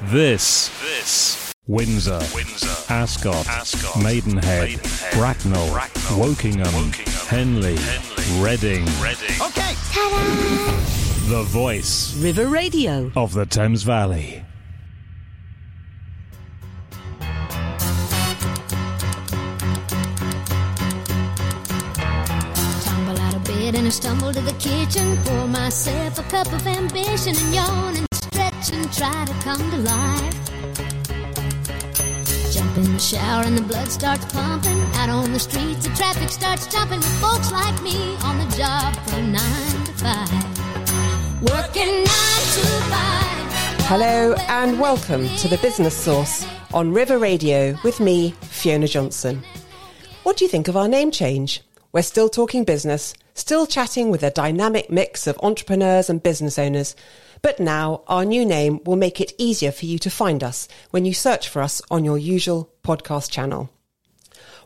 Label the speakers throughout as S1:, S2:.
S1: This, this, Windsor, Windsor, Ascot, Ascot. Maidenhead, Maidenhead. Bracknell, Bracknell. Wokingham, Wokingham, Henley, Henley, Reading, Reading.
S2: Okay.
S1: Ta-da! The voice.
S3: River Radio.
S1: Of the Thames Valley.
S4: Tumble out of bed and I stumble to the kitchen, pour myself a cup of ambition and yawn and and try to come to life. Jump in the shower and the blood starts pumping. Out on the streets, the traffic starts jumping with folks like me on the job from nine to five. Working nine to five.
S5: Hello and welcome to the Business Source on River Radio with me, Fiona Johnson. What do you think of our name change? We're still talking business, still chatting with a dynamic mix of entrepreneurs and business owners. But now our new name will make it easier for you to find us when you search for us on your usual podcast channel.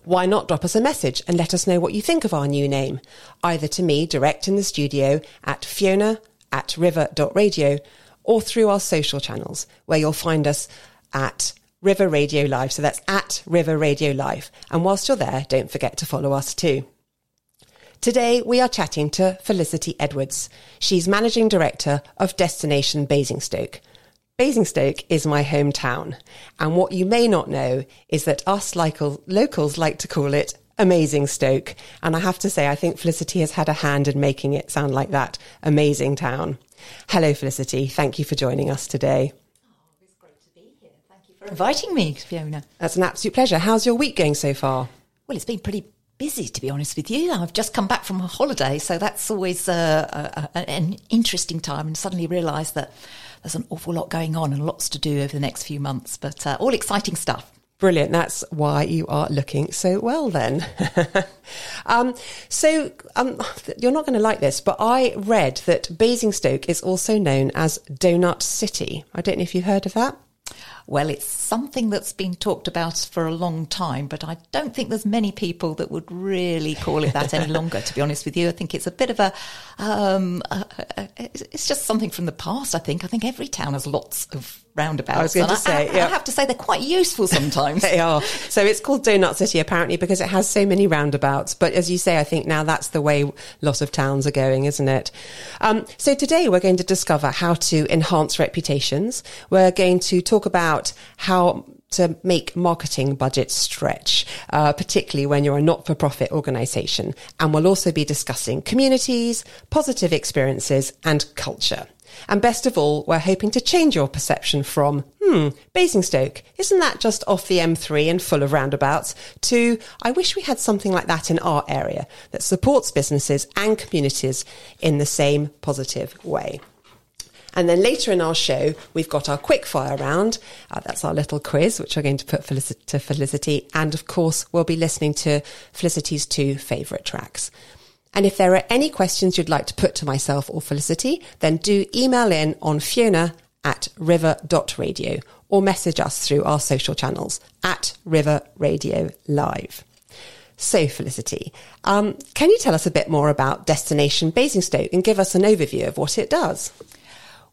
S5: Why not drop us a message and let us know what you think of our new name, either to me direct in the studio at fiona at river.radio or through our social channels where you'll find us at River Radio Live. So that's at River Radio Live. And whilst you're there, don't forget to follow us too. Today we are chatting to Felicity Edwards. She's Managing Director of Destination Basingstoke. Basingstoke is my hometown, and what you may not know is that us locals like to call it Amazing Stoke. And I have to say, I think Felicity has had a hand in making it sound like that amazing town. Hello, Felicity. Thank you for joining us today. Oh, it's great to be here.
S6: Thank you for inviting me, Fiona.
S5: That's an absolute pleasure. How's your week going so far?
S6: Well, it's been pretty busy, to be honest with you. I've just come back from a holiday, so that's always uh, a, a, an interesting time, and suddenly realise that there's an awful lot going on and lots to do over the next few months, but uh, all exciting stuff.
S5: Brilliant. That's why you are looking so well then. um, so um, you're not going to like this, but I read that Basingstoke is also known as Donut City. I don't know if you've heard of that.
S6: Well, it's something that's been talked about for a long time, but I don't think there's many people that would really call it that any longer. To be honest with you, I think it's a bit of a, um, a, a, it's just something from the past. I think. I think every town has lots of roundabouts.
S5: I was going to say,
S6: I, I, I, have to say they're quite useful sometimes.
S5: they are. So it's called Donut City apparently because it has so many roundabouts. But as you say, I think now that's the way lots of towns are going, isn't it? Um, so today we're going to discover how to enhance reputations. We're going to talk about how to make marketing budgets stretch, uh, particularly when you're a not-for-profit organisation. And we'll also be discussing communities, positive experiences, and culture. And best of all, we're hoping to change your perception from, hmm, Basingstoke, isn't that just off the M3 and full of roundabouts, to, I wish we had something like that in our area that supports businesses and communities in the same positive way. And then later in our show, we've got our quickfire round. Uh, that's our little quiz, which we're going to put to Felicity. And of course, we'll be listening to Felicity's two favourite tracks. And if there are any questions you'd like to put to myself or Felicity, then do email in on fiona at river.radio or message us through our social channels at River Radio Live. So, Felicity, um, can you tell us a bit more about Destination Basingstoke and give us an overview of what it does?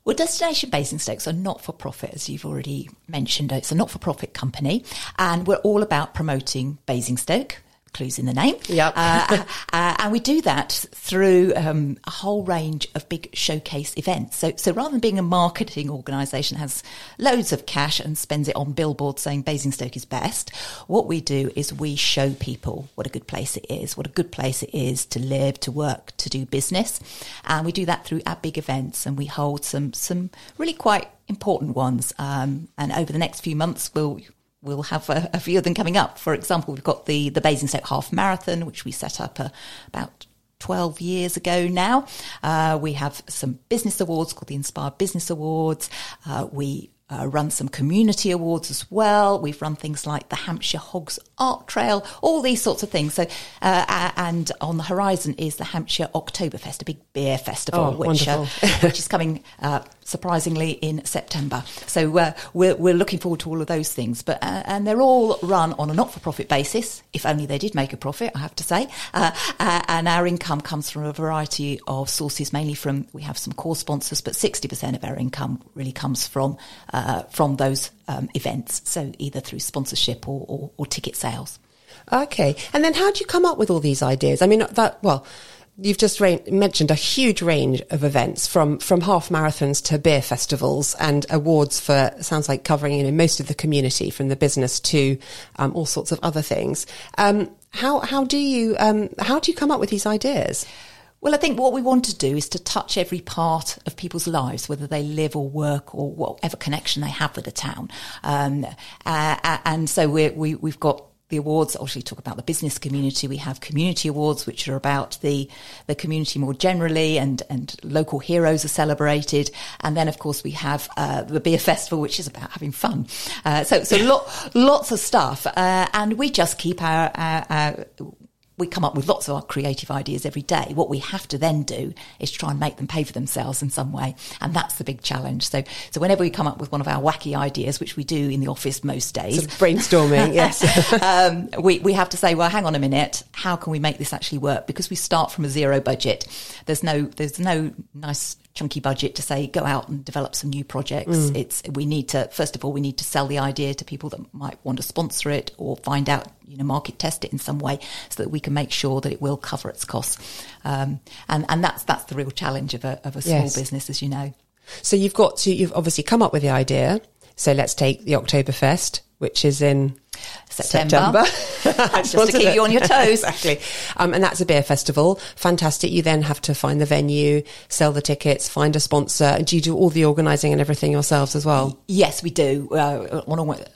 S6: Well, Destination Basingstoke's a not for profit, as you've already mentioned. It's a not for profit company, and we're all about promoting Basingstoke clues in the name.
S5: Yep.
S6: uh, uh, and we do that through um, a whole range of big showcase events. So, so rather than being a marketing organisation that has loads of cash and spends it on billboards saying Basingstoke is best, what we do is we show people what a good place it is, what a good place it is to live, to work, to do business. And we do that through our big events and we hold some, some really quite important ones. Um, and over the next few months, we'll we'll have a, a, few of them coming up. For example, we've got the, the Basingstoke Half Marathon, which we set up uh, about 12 years ago now. Uh, we have some business awards called the Inspired Business Awards. Uh, we uh, run some community awards as well. We've run things like the Hampshire Hogs Art Trail, all these sorts of things. So, uh, and on the horizon is the Hampshire Oktoberfest, a big beer festival,
S5: oh,
S6: which, uh, which is coming uh, surprisingly, in September. So uh, we're, we're looking forward to all of those things. But uh, and they're all run on a not-for-profit basis. If only they did make a profit, I have to say. Uh, uh, and our income comes from a variety of sources, mainly from we have some core sponsors, but sixty percent of our income really comes from uh, from those um, events. So either through sponsorship or, or, or ticket sales.
S5: Okay. And then how do you come up with all these ideas? I mean, that, well, you've just mentioned a huge range of events from, from half marathons to beer festivals and awards for, sounds like covering, you know, most of the community from the business to um, all sorts of other things. Um, how, how do you, um, how do you come up with these ideas?
S6: Well, I think what we want to do is to touch every part of people's lives, whether they live or work or whatever connection they have with the town. Um, uh, and so we we, we've got the awards obviously talk about the business community. We have community awards, which are about the the community more generally, and and local heroes are celebrated. And then, of course, we have uh, the beer festival, which is about having fun. Uh, so so lot, lots of stuff, uh, and we just keep our, our, our we come up with lots of our creative ideas every day. What we have to then do is try and make them pay for themselves in some way. And that's the big challenge. So, so whenever we come up with one of our wacky ideas, which we do in the office most days,
S5: sort of brainstorming, yes,
S6: um, we, we have to say, well, hang on a minute. How can we make this actually work? Because we start from a zero budget. There's no, there's no nice chunky budget to say go out and develop some new projects. Mm. It's we need to first of all we need to sell the idea to people that might want to sponsor it or find out you know market test it in some way so that we can make sure that it will cover its costs. Um, and and that's that's the real challenge of a of a small yes. business, as you know.
S5: So you've got to you've obviously come up with the idea. So let's take the Oktoberfest, which is in
S6: September. September. Just to keep it. you on your toes.
S5: exactly. Um, and that's a beer festival. Fantastic. You then have to find the venue, sell the tickets, find a sponsor. Do you do all the organising and everything yourselves as well?
S6: Yes, we do. Uh,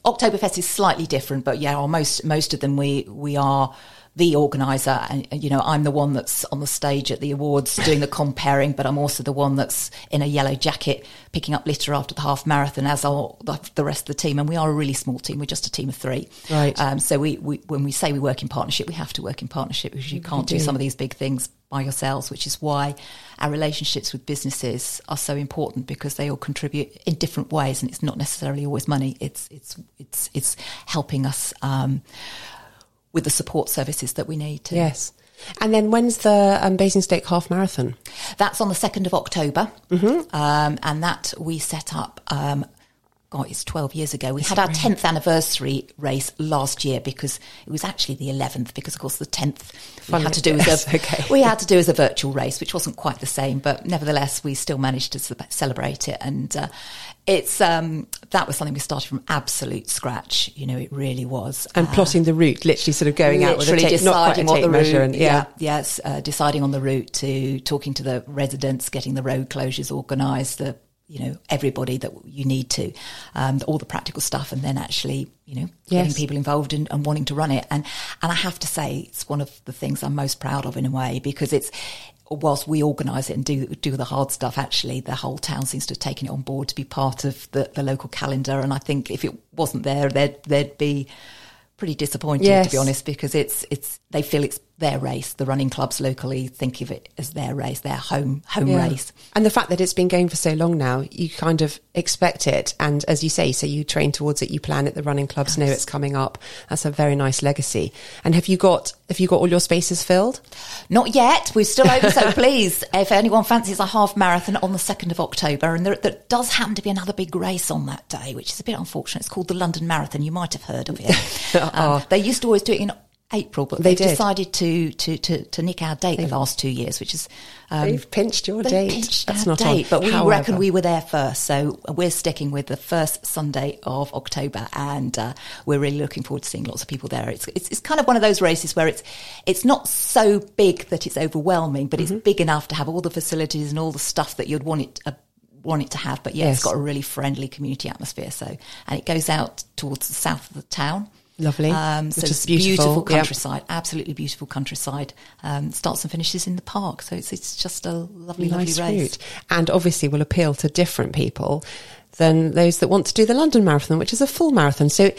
S6: Oktoberfest is slightly different, but yeah, most most of them we we are the organizer and you know i'm the one that's on the stage at the awards doing the comparing but i'm also the one that's in a yellow jacket picking up litter after the half marathon as are the rest of the team. And we are a really small team. We're just a team of three.
S5: Right.
S6: Um, so we, we when we say we work in partnership we have to work in partnership because you can't do. do. some of these big things by yourselves which is why our relationships with businesses are so important because they all contribute in different ways and it's not necessarily always money. It's it's it's it's helping us um, with the support services that we need. To.
S5: Yes. And then when's the um, Basingstoke Half Marathon?
S6: That's on the 2nd of October. Mm-hmm. Um, and that we set up um, God, it's 12 years ago. We had our 10th anniversary race last year because it was actually the 11th because of course the 10th we had to do as a, okay. we had to do as a virtual race, which wasn't quite the same, but nevertheless we still managed to celebrate it. And uh, it's, um, that was something we started from absolute scratch. You know, it really was.
S5: And uh, plotting the route, literally sort of going out with a tape, deciding what the route, and, yeah. yeah.
S6: yes, uh, deciding on the route to talking to the residents, getting the road closures organised, the you know everybody that you need to um, all the practical stuff and then actually you know yes. getting people involved in, and wanting to run it and and I have to say it's one of the things I'm most proud of in a way because it's whilst we organise it and do do the hard stuff actually the whole town seems to have taken it on board to be part of the, the local calendar and I think if it wasn't there there'd there'd be pretty disappointed yes. to be honest because it's it's they feel it's their race. The running clubs locally think of it as their race, their home home yeah. race.
S5: And the fact that it's been going for so long now, you kind of expect it. And as you say, so you train towards it, you plan it. The running clubs yes. know it's coming up. That's a very nice legacy. And have you got have you got all your spaces filled?
S6: Not yet. We're still open. so please, if anyone fancies a half marathon on the second of October, and there, there does happen to be another big race on that day, which is a bit unfortunate. It's called the London Marathon. You might have heard of it. um, oh. They used to always do it in April, but they decided to, to, to, to nick our date they've, the last two years, which is
S5: um, they've pinched your date.
S6: Pinched That's not date, but we however. reckon we were there first, so we're sticking with the first Sunday of October, and uh, we're really looking forward to seeing lots of people there. It's, it's, it's kind of one of those races where it's it's not so big that it's overwhelming, but mm-hmm. it's big enough to have all the facilities and all the stuff that you'd want it. Uh, want it to have but yeah yes. it's got a really friendly community atmosphere so and it goes out towards the south of the town
S5: Lovely.
S6: Um, so it's beautiful, beautiful countryside, yep. absolutely beautiful countryside. Um, starts and finishes in the park. So it's, it's just a lovely, nice lovely race. Route.
S5: And obviously will appeal to different people than those that want to do the London Marathon, which is a full marathon. So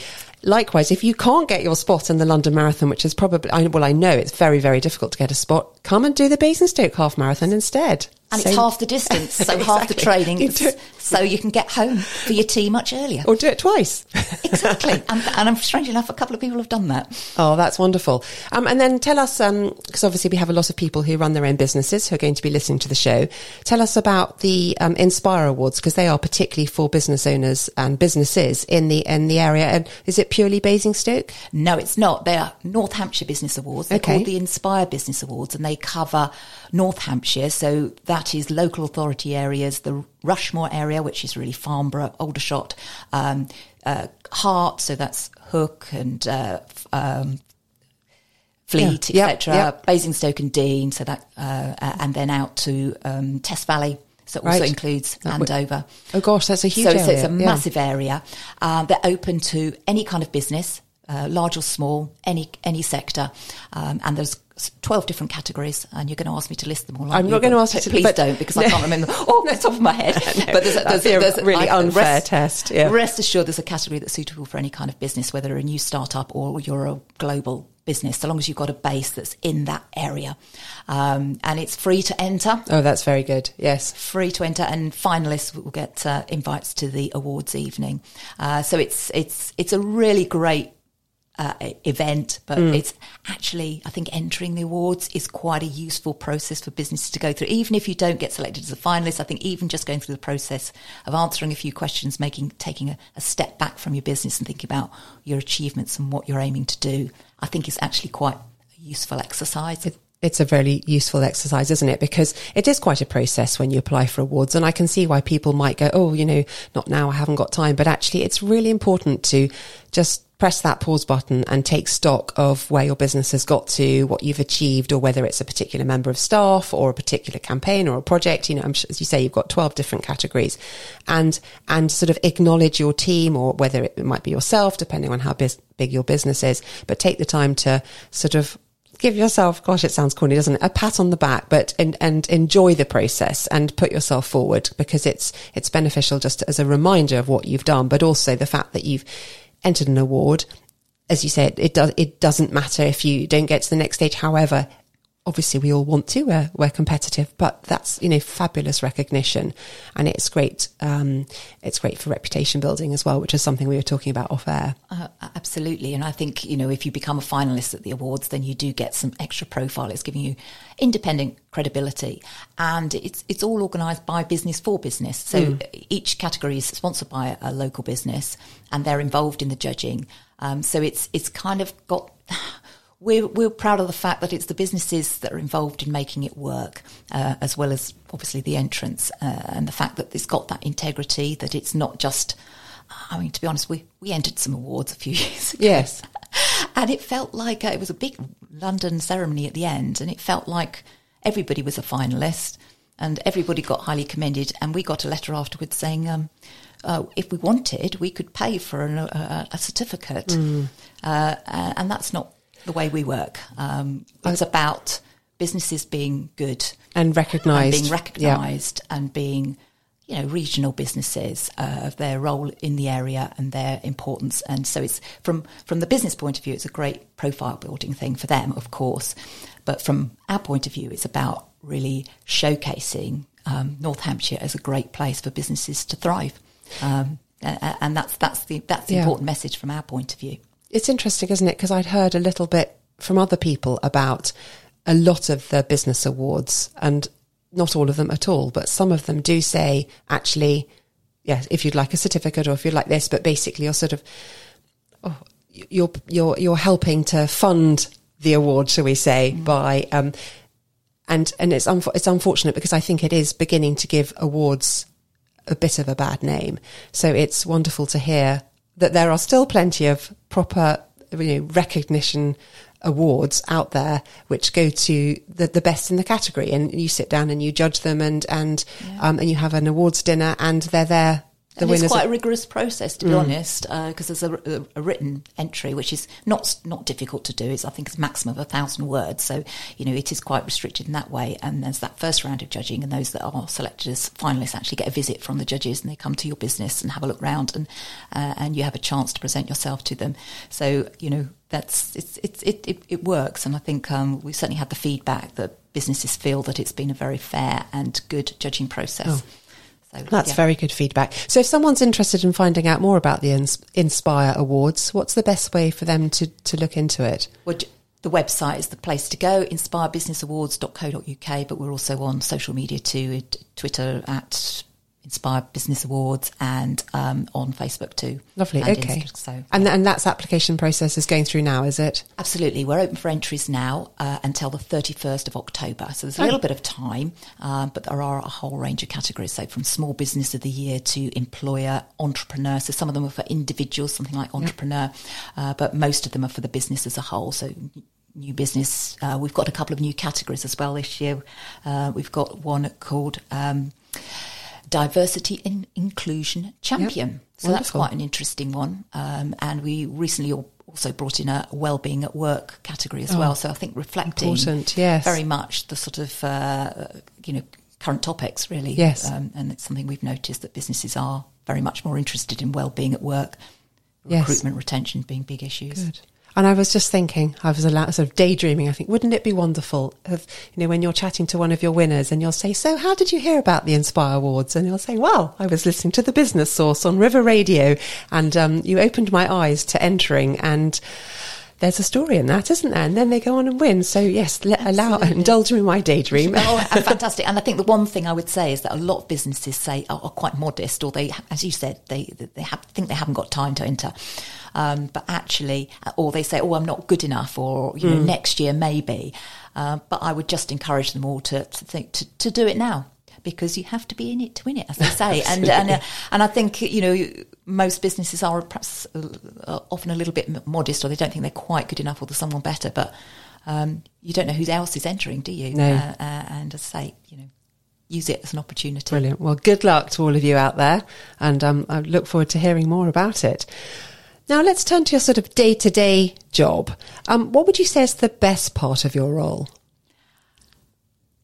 S5: likewise, if you can't get your spot in the London Marathon, which is probably, well, I know it's very, very difficult to get a spot, come and do the Basingstoke Half Marathon instead.
S6: And
S5: So-
S6: it's half the distance, so half the training,
S5: You
S6: so you can get home for your tea much earlier.
S5: Or do it twice.
S6: exactly, and, and I'm strange enough, a couple of people have done that.
S5: Oh, that's wonderful. Um, and then tell us, because obviously we have a lot of people who run their own businesses who are going to be listening to the show. Tell us about the um, Inspire Awards because they are particularly for business owners and businesses in the in the area. And is it purely Basingstoke?
S6: No, it's not. They are North Hampshire Business Awards. They're
S5: Okay.
S6: called the Inspire Business Awards, and they cover North Hampshire. So that is local authority areas, the Rushmoor area, which is really Farnborough, Aldershot, um, uh, Hart. So that's Hook and uh, um, Fleet,
S5: Yeah.
S6: Etc.
S5: yep.
S6: Basingstoke and Deane. So that, uh, uh, and then out to um, Test Valley. So it also
S5: Right.
S6: includes
S5: That would-
S6: Andover.
S5: Oh gosh, that's a huge
S6: so,
S5: area.
S6: so it's a
S5: yeah.
S6: massive area. Uh, they're open to any kind of business, uh, large or small, any any sector. Um, and there's 12 different categories, and you're going to ask me to list them all.
S5: I'm not going to ask you to-
S6: Please
S5: but-
S6: don't, because I can't remember them all off the top of my head. but there's,
S5: that'd be a really unfair test, yeah.
S6: Rest assured, there's a category that's suitable for any kind of business, whether a new startup or you're a global business, so long as you've got a base that's in that area. Um, and it's free to enter
S5: Oh, that's very good. Yes.
S6: free to enter, and finalists will get uh, invites to the awards evening. Uh, so it's it's it's a really great uh, event, but it's actually I think entering the awards is quite a useful process for businesses to go through. Even if you don't get selected as a finalist, I think even just going through the process of answering a few questions, making taking a, a step back from your business and thinking about your achievements and what you're aiming to do, I think is actually quite a useful exercise.
S5: It, it's a very useful exercise, isn't it? Because it is quite a process when you apply for awards. And I can see why people might go, oh, you know, not now, I haven't got time. But actually, it's really important to just press that pause button and take stock of where your business has got to, what you've achieved, or whether it's a particular member of staff or a particular campaign or a project. You know, sure- as you say, you've got 12 different categories and, and sort of acknowledge your team or whether it might be yourself, depending on how big your business is, but take the time to sort of give yourself, gosh, it sounds corny, doesn't it? A pat on the back, but and, and enjoy the process and put yourself forward because it's it's beneficial just as a reminder of what you've done, but also the fact that you've entered an award. As you said, it does it doesn't matter if you don't get to the next stage. However, obviously we all want to. We're, we're competitive, but that's you know fabulous recognition, and it's great. Um, it's great for reputation building as well, which is something we were talking about off air.
S6: Uh, absolutely. And I think, you know, if you become a finalist at the awards, then you do get some extra profile. It's giving you independent credibility. And it's, it's all organised by business for business. So each category is sponsored by a local business and they're involved in the judging. Um, so it's, it's kind of got, we're, we're proud of the fact that it's the businesses that are involved in making it work, uh, as well as obviously the entrance, uh, and the fact that it's got that integrity, that it's not just, I mean, to be honest, we, we entered some awards a few years ago.
S5: Yes.
S6: And it felt like uh, it was a big London ceremony at the end, and it felt like everybody was a finalist and everybody got highly commended. And we got a letter afterwards saying, um, uh, if we wanted, we could pay for an, a, a certificate. Uh, and that's not the way we work. Um, it's about businesses being good
S5: And recognised.
S6: being
S5: Yeah.
S6: recognised and being, you know, regional businesses uh, of their role in the area and their importance. And so it's from from the business point of view, it's a great profile building thing for them, of course. But from our point of view, it's about really showcasing um, North Hampshire as a great place for businesses to thrive. Um, and that's that's the that's the
S5: Yeah.
S6: important message from our point of view.
S5: It's interesting, isn't it? Because I'd heard a little bit from other people about a lot of the business awards, and not all of them at all, but some of them do say, actually, yes, if you'd like a certificate or if you'd like this, but basically you're sort of, oh, you're you're you're helping to fund the award, shall we say, by um, and and it's unf- it's unfortunate because I think it is beginning to give awards a bit of a bad name. So it's wonderful to hear that there are still plenty of proper you know, recognition awards out there which go to the, the best in the category. And you sit down and you judge them and and um, and you have an awards dinner and they're there the
S6: and it's quite a rigorous process, to be honest, because there's a, a, a written entry, which is not not difficult to do. It's I think it's a maximum of a thousand words, so you know it is quite restricted in that way. And there's that first round of judging, and those that are selected as finalists actually get a visit from the judges, and they come to your business and have a look round, and uh, and you have a chance to present yourself to them. So you know that's it's, it's it, it, it works, and I think um, we certainly had the feedback that businesses feel that it's been a very fair and good judging process.
S5: Oh.
S6: So,
S5: That's
S6: yeah.
S5: very good feedback. So, if someone's interested in finding out more about the Ins- Inspire Awards, what's the best way for them to, to look into it?
S6: Well, j- the website is the place to go, inspirebusinessawards.co.uk, but we're also on social media too, Twitter at Inspire Business Awards and um, on Facebook too.
S5: Lovely.
S6: And
S5: okay.
S6: Insta- so
S5: and and that's application process is going through now, is it?
S6: Absolutely. We're open for entries now uh, until the 31st of October. So there's a little bit of time, um, but there are a whole range of categories. So from small business of the year to employer, entrepreneur. So some of them are for individuals, something like entrepreneur, uh, but most of them are for the business as a whole. So new business. Uh, we've got a couple of new categories as well this year. Uh, we've got one called um, Diversity and Inclusion Champion. So that's quite an interesting one. Um, and we recently also brought in a well-being at work category as well. So I think reflecting
S5: Oh, important, yes.
S6: very much the sort of uh, you know current topics really.
S5: Yes.
S6: um, and it's something we've noticed that businesses are very much more interested in well-being at work,
S5: Yes.
S6: recruitment, retention being big issues.
S5: Good. And I was just thinking, I was a sort of daydreaming. I think, wouldn't it be wonderful if, you know, when you're chatting to one of your winners and you'll say, so how did you hear about the Inspire Awards? And you'll say, well, I was listening to the business source on River Radio and, um, you opened my eyes to entering and there's a story in that, isn't there? And then they go on and win. So yes, let, allow, indulge me in my daydream.
S6: oh, fantastic! And I think the one thing I would say is that a lot of businesses say are, are quite modest, or they, as you said, they they have, think they haven't got time to enter. Um, but actually, or they say, "Oh, I'm not good enough," or you know, next year maybe. Uh, but I would just encourage them all to to think to, to do it now because you have to be in it to win it, as they say. and and uh, and I think you know most businesses are perhaps uh, often a little bit modest, or they don't think they're quite good enough, or there's someone better. But um, you don't know who else is entering, do you?
S5: No.
S6: Uh, uh, and as I say, you know, use it as an opportunity.
S5: Brilliant. Well, good luck to all of you out there, and um, I look forward to hearing more about it. Now, let's turn to your sort of day to day job. Um, what would you say is the best part of your role?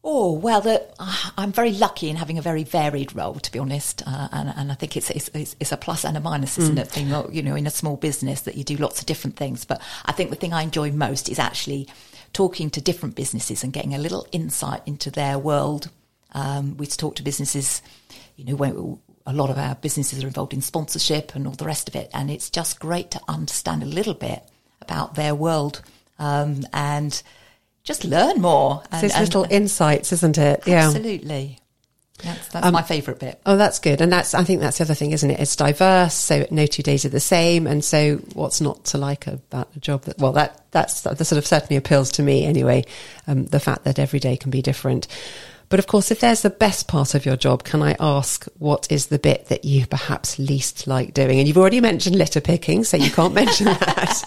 S6: Oh well, the, uh, I'm very lucky in having a very varied role, to be honest, uh, and, and I think it's, it's it's a plus and a minus, isn't it? Thing that, you know, in a small business that you do lots of different things. But I think the thing I enjoy most is actually talking to different businesses and getting a little insight into their world. Um, we talk to businesses, you know, when a lot of our businesses are involved in sponsorship and all the rest of it, and it's just great to understand a little bit about their world um, and just learn more.
S5: It's
S6: And,
S5: those
S6: and-
S5: little insights, isn't it? Yeah.
S6: Absolutely. That's, that's my favourite bit.
S5: Oh, that's good. And that's, I think that's the other thing, isn't it? It's diverse. So no two days are the same. And so what's not to like about a job that, well, that, that's, that sort of certainly appeals to me anyway. Um, the fact that every day can be different. But of course, if there's the best part of your job, can I ask what is the bit that you perhaps least like doing? And you've already mentioned litter picking, so you can't mention that.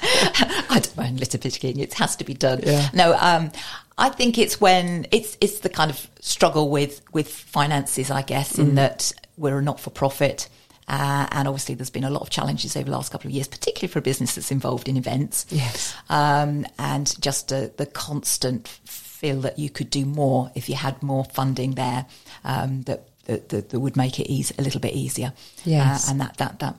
S6: I don't mind litter picking. It has to be done.
S5: Yeah.
S6: No, um, I think it's when it's it's the kind of struggle with with finances, I guess,
S5: Mm.
S6: in that we're a not for profit. Uh, and obviously, there's been a lot of challenges over the last couple of years, particularly for a business that's involved in events.
S5: Yes.
S6: Um, and just uh, the constant feel that you could do more if you had more funding there um, that, that, that that would make it easy, a little bit easier.
S5: Yes.
S6: Uh, and that that that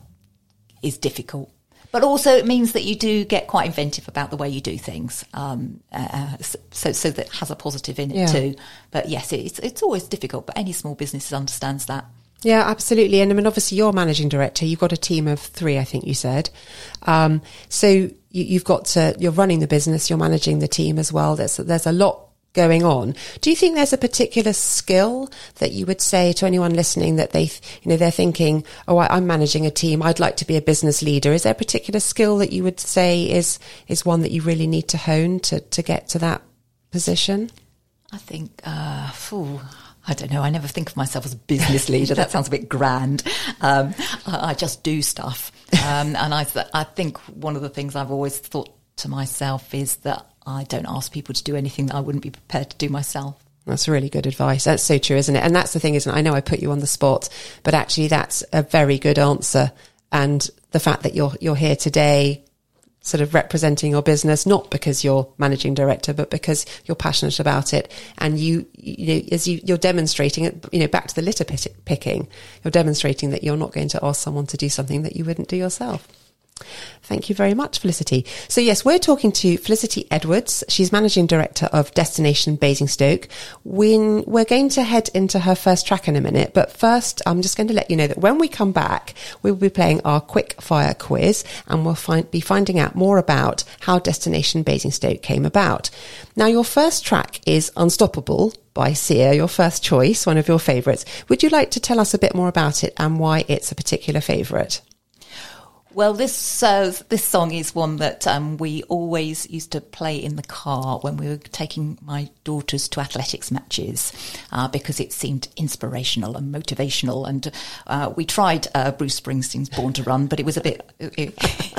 S6: is difficult. But also, it means that you do get quite inventive about the way you do things. Um, uh, so, so that has a positive in it
S5: Yeah.
S6: too. But yes, it's it's always difficult. But any small business understands that.
S5: Yeah, absolutely. And I mean, obviously, you're managing director. You've got a team of three, I think you said. Um, so you, you've got to, you're running the business, you're managing the team as well. There's there's a lot going on. Do you think there's a particular skill that you would say to anyone listening that they, you know, they're thinking, oh, I, I'm managing a team. I'd like to be a business leader. Is there a particular skill that you would say is is one that you really need to hone to to get to that position?
S6: I think, uh, I don't know. I never think of myself as a business leader. that sounds a bit grand. Um, I, I just do stuff. Um, and I, I think one of the things I've always thought to myself is that I don't ask people to do anything that I wouldn't be prepared to do myself.
S5: That's really good advice. That's so true, isn't it? And that's the thing, isn't it? I know I put you on the spot, but actually that's a very good answer. And the fact that you're, you're here today, sort of representing your business, not because you're managing director, but because you're passionate about it. And you, you know, as you, you're demonstrating it, you know, back to the litter pick- picking, you're demonstrating that you're not going to ask someone to do something that you wouldn't do yourself. Thank you very much, Felicity. So yes, we're talking to Felicity Edwards. She's managing director of Destination Basingstoke. When we're going to head into her first track in a minute, but first, I'm just going to let you know that when we come back, we will be playing our quick fire quiz, and we'll find, be finding out more about how Destination Basingstoke came about. Now, your first track is Unstoppable by Sia, your first choice, one of your favourites. Would you like to tell us a bit more about it and why it's a particular favourite?
S6: Well, this uh, this song is one that um, we always used to play in the car when we were taking my daughters to athletics matches uh, because it seemed inspirational and motivational. And uh, we tried uh, Bruce Springsteen's "Born to Run," but it was a bit it,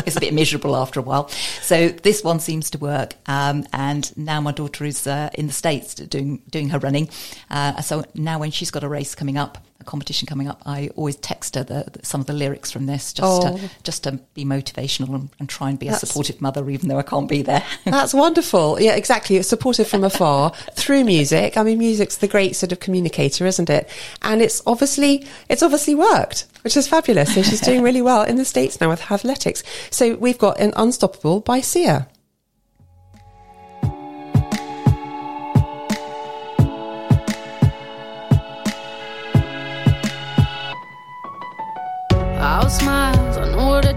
S6: it's a bit miserable after a while. So this one seems to work. Um, and now my daughter is uh, in the states doing doing her running. Uh, so now when she's got a race coming up, a competition coming up, I always text her the, the, some of the lyrics from this just
S5: Oh.
S6: to just to be motivational and, and try and be a supportive mother, even though I can't be there.
S5: That's wonderful. Yeah, exactly. It's supportive from afar through music. I mean, music's the great sort of communicator, isn't it? And it's obviously, it's obviously worked, which is fabulous. So she's doing really well in the States now with athletics. So we've got an Unstoppable by Sia.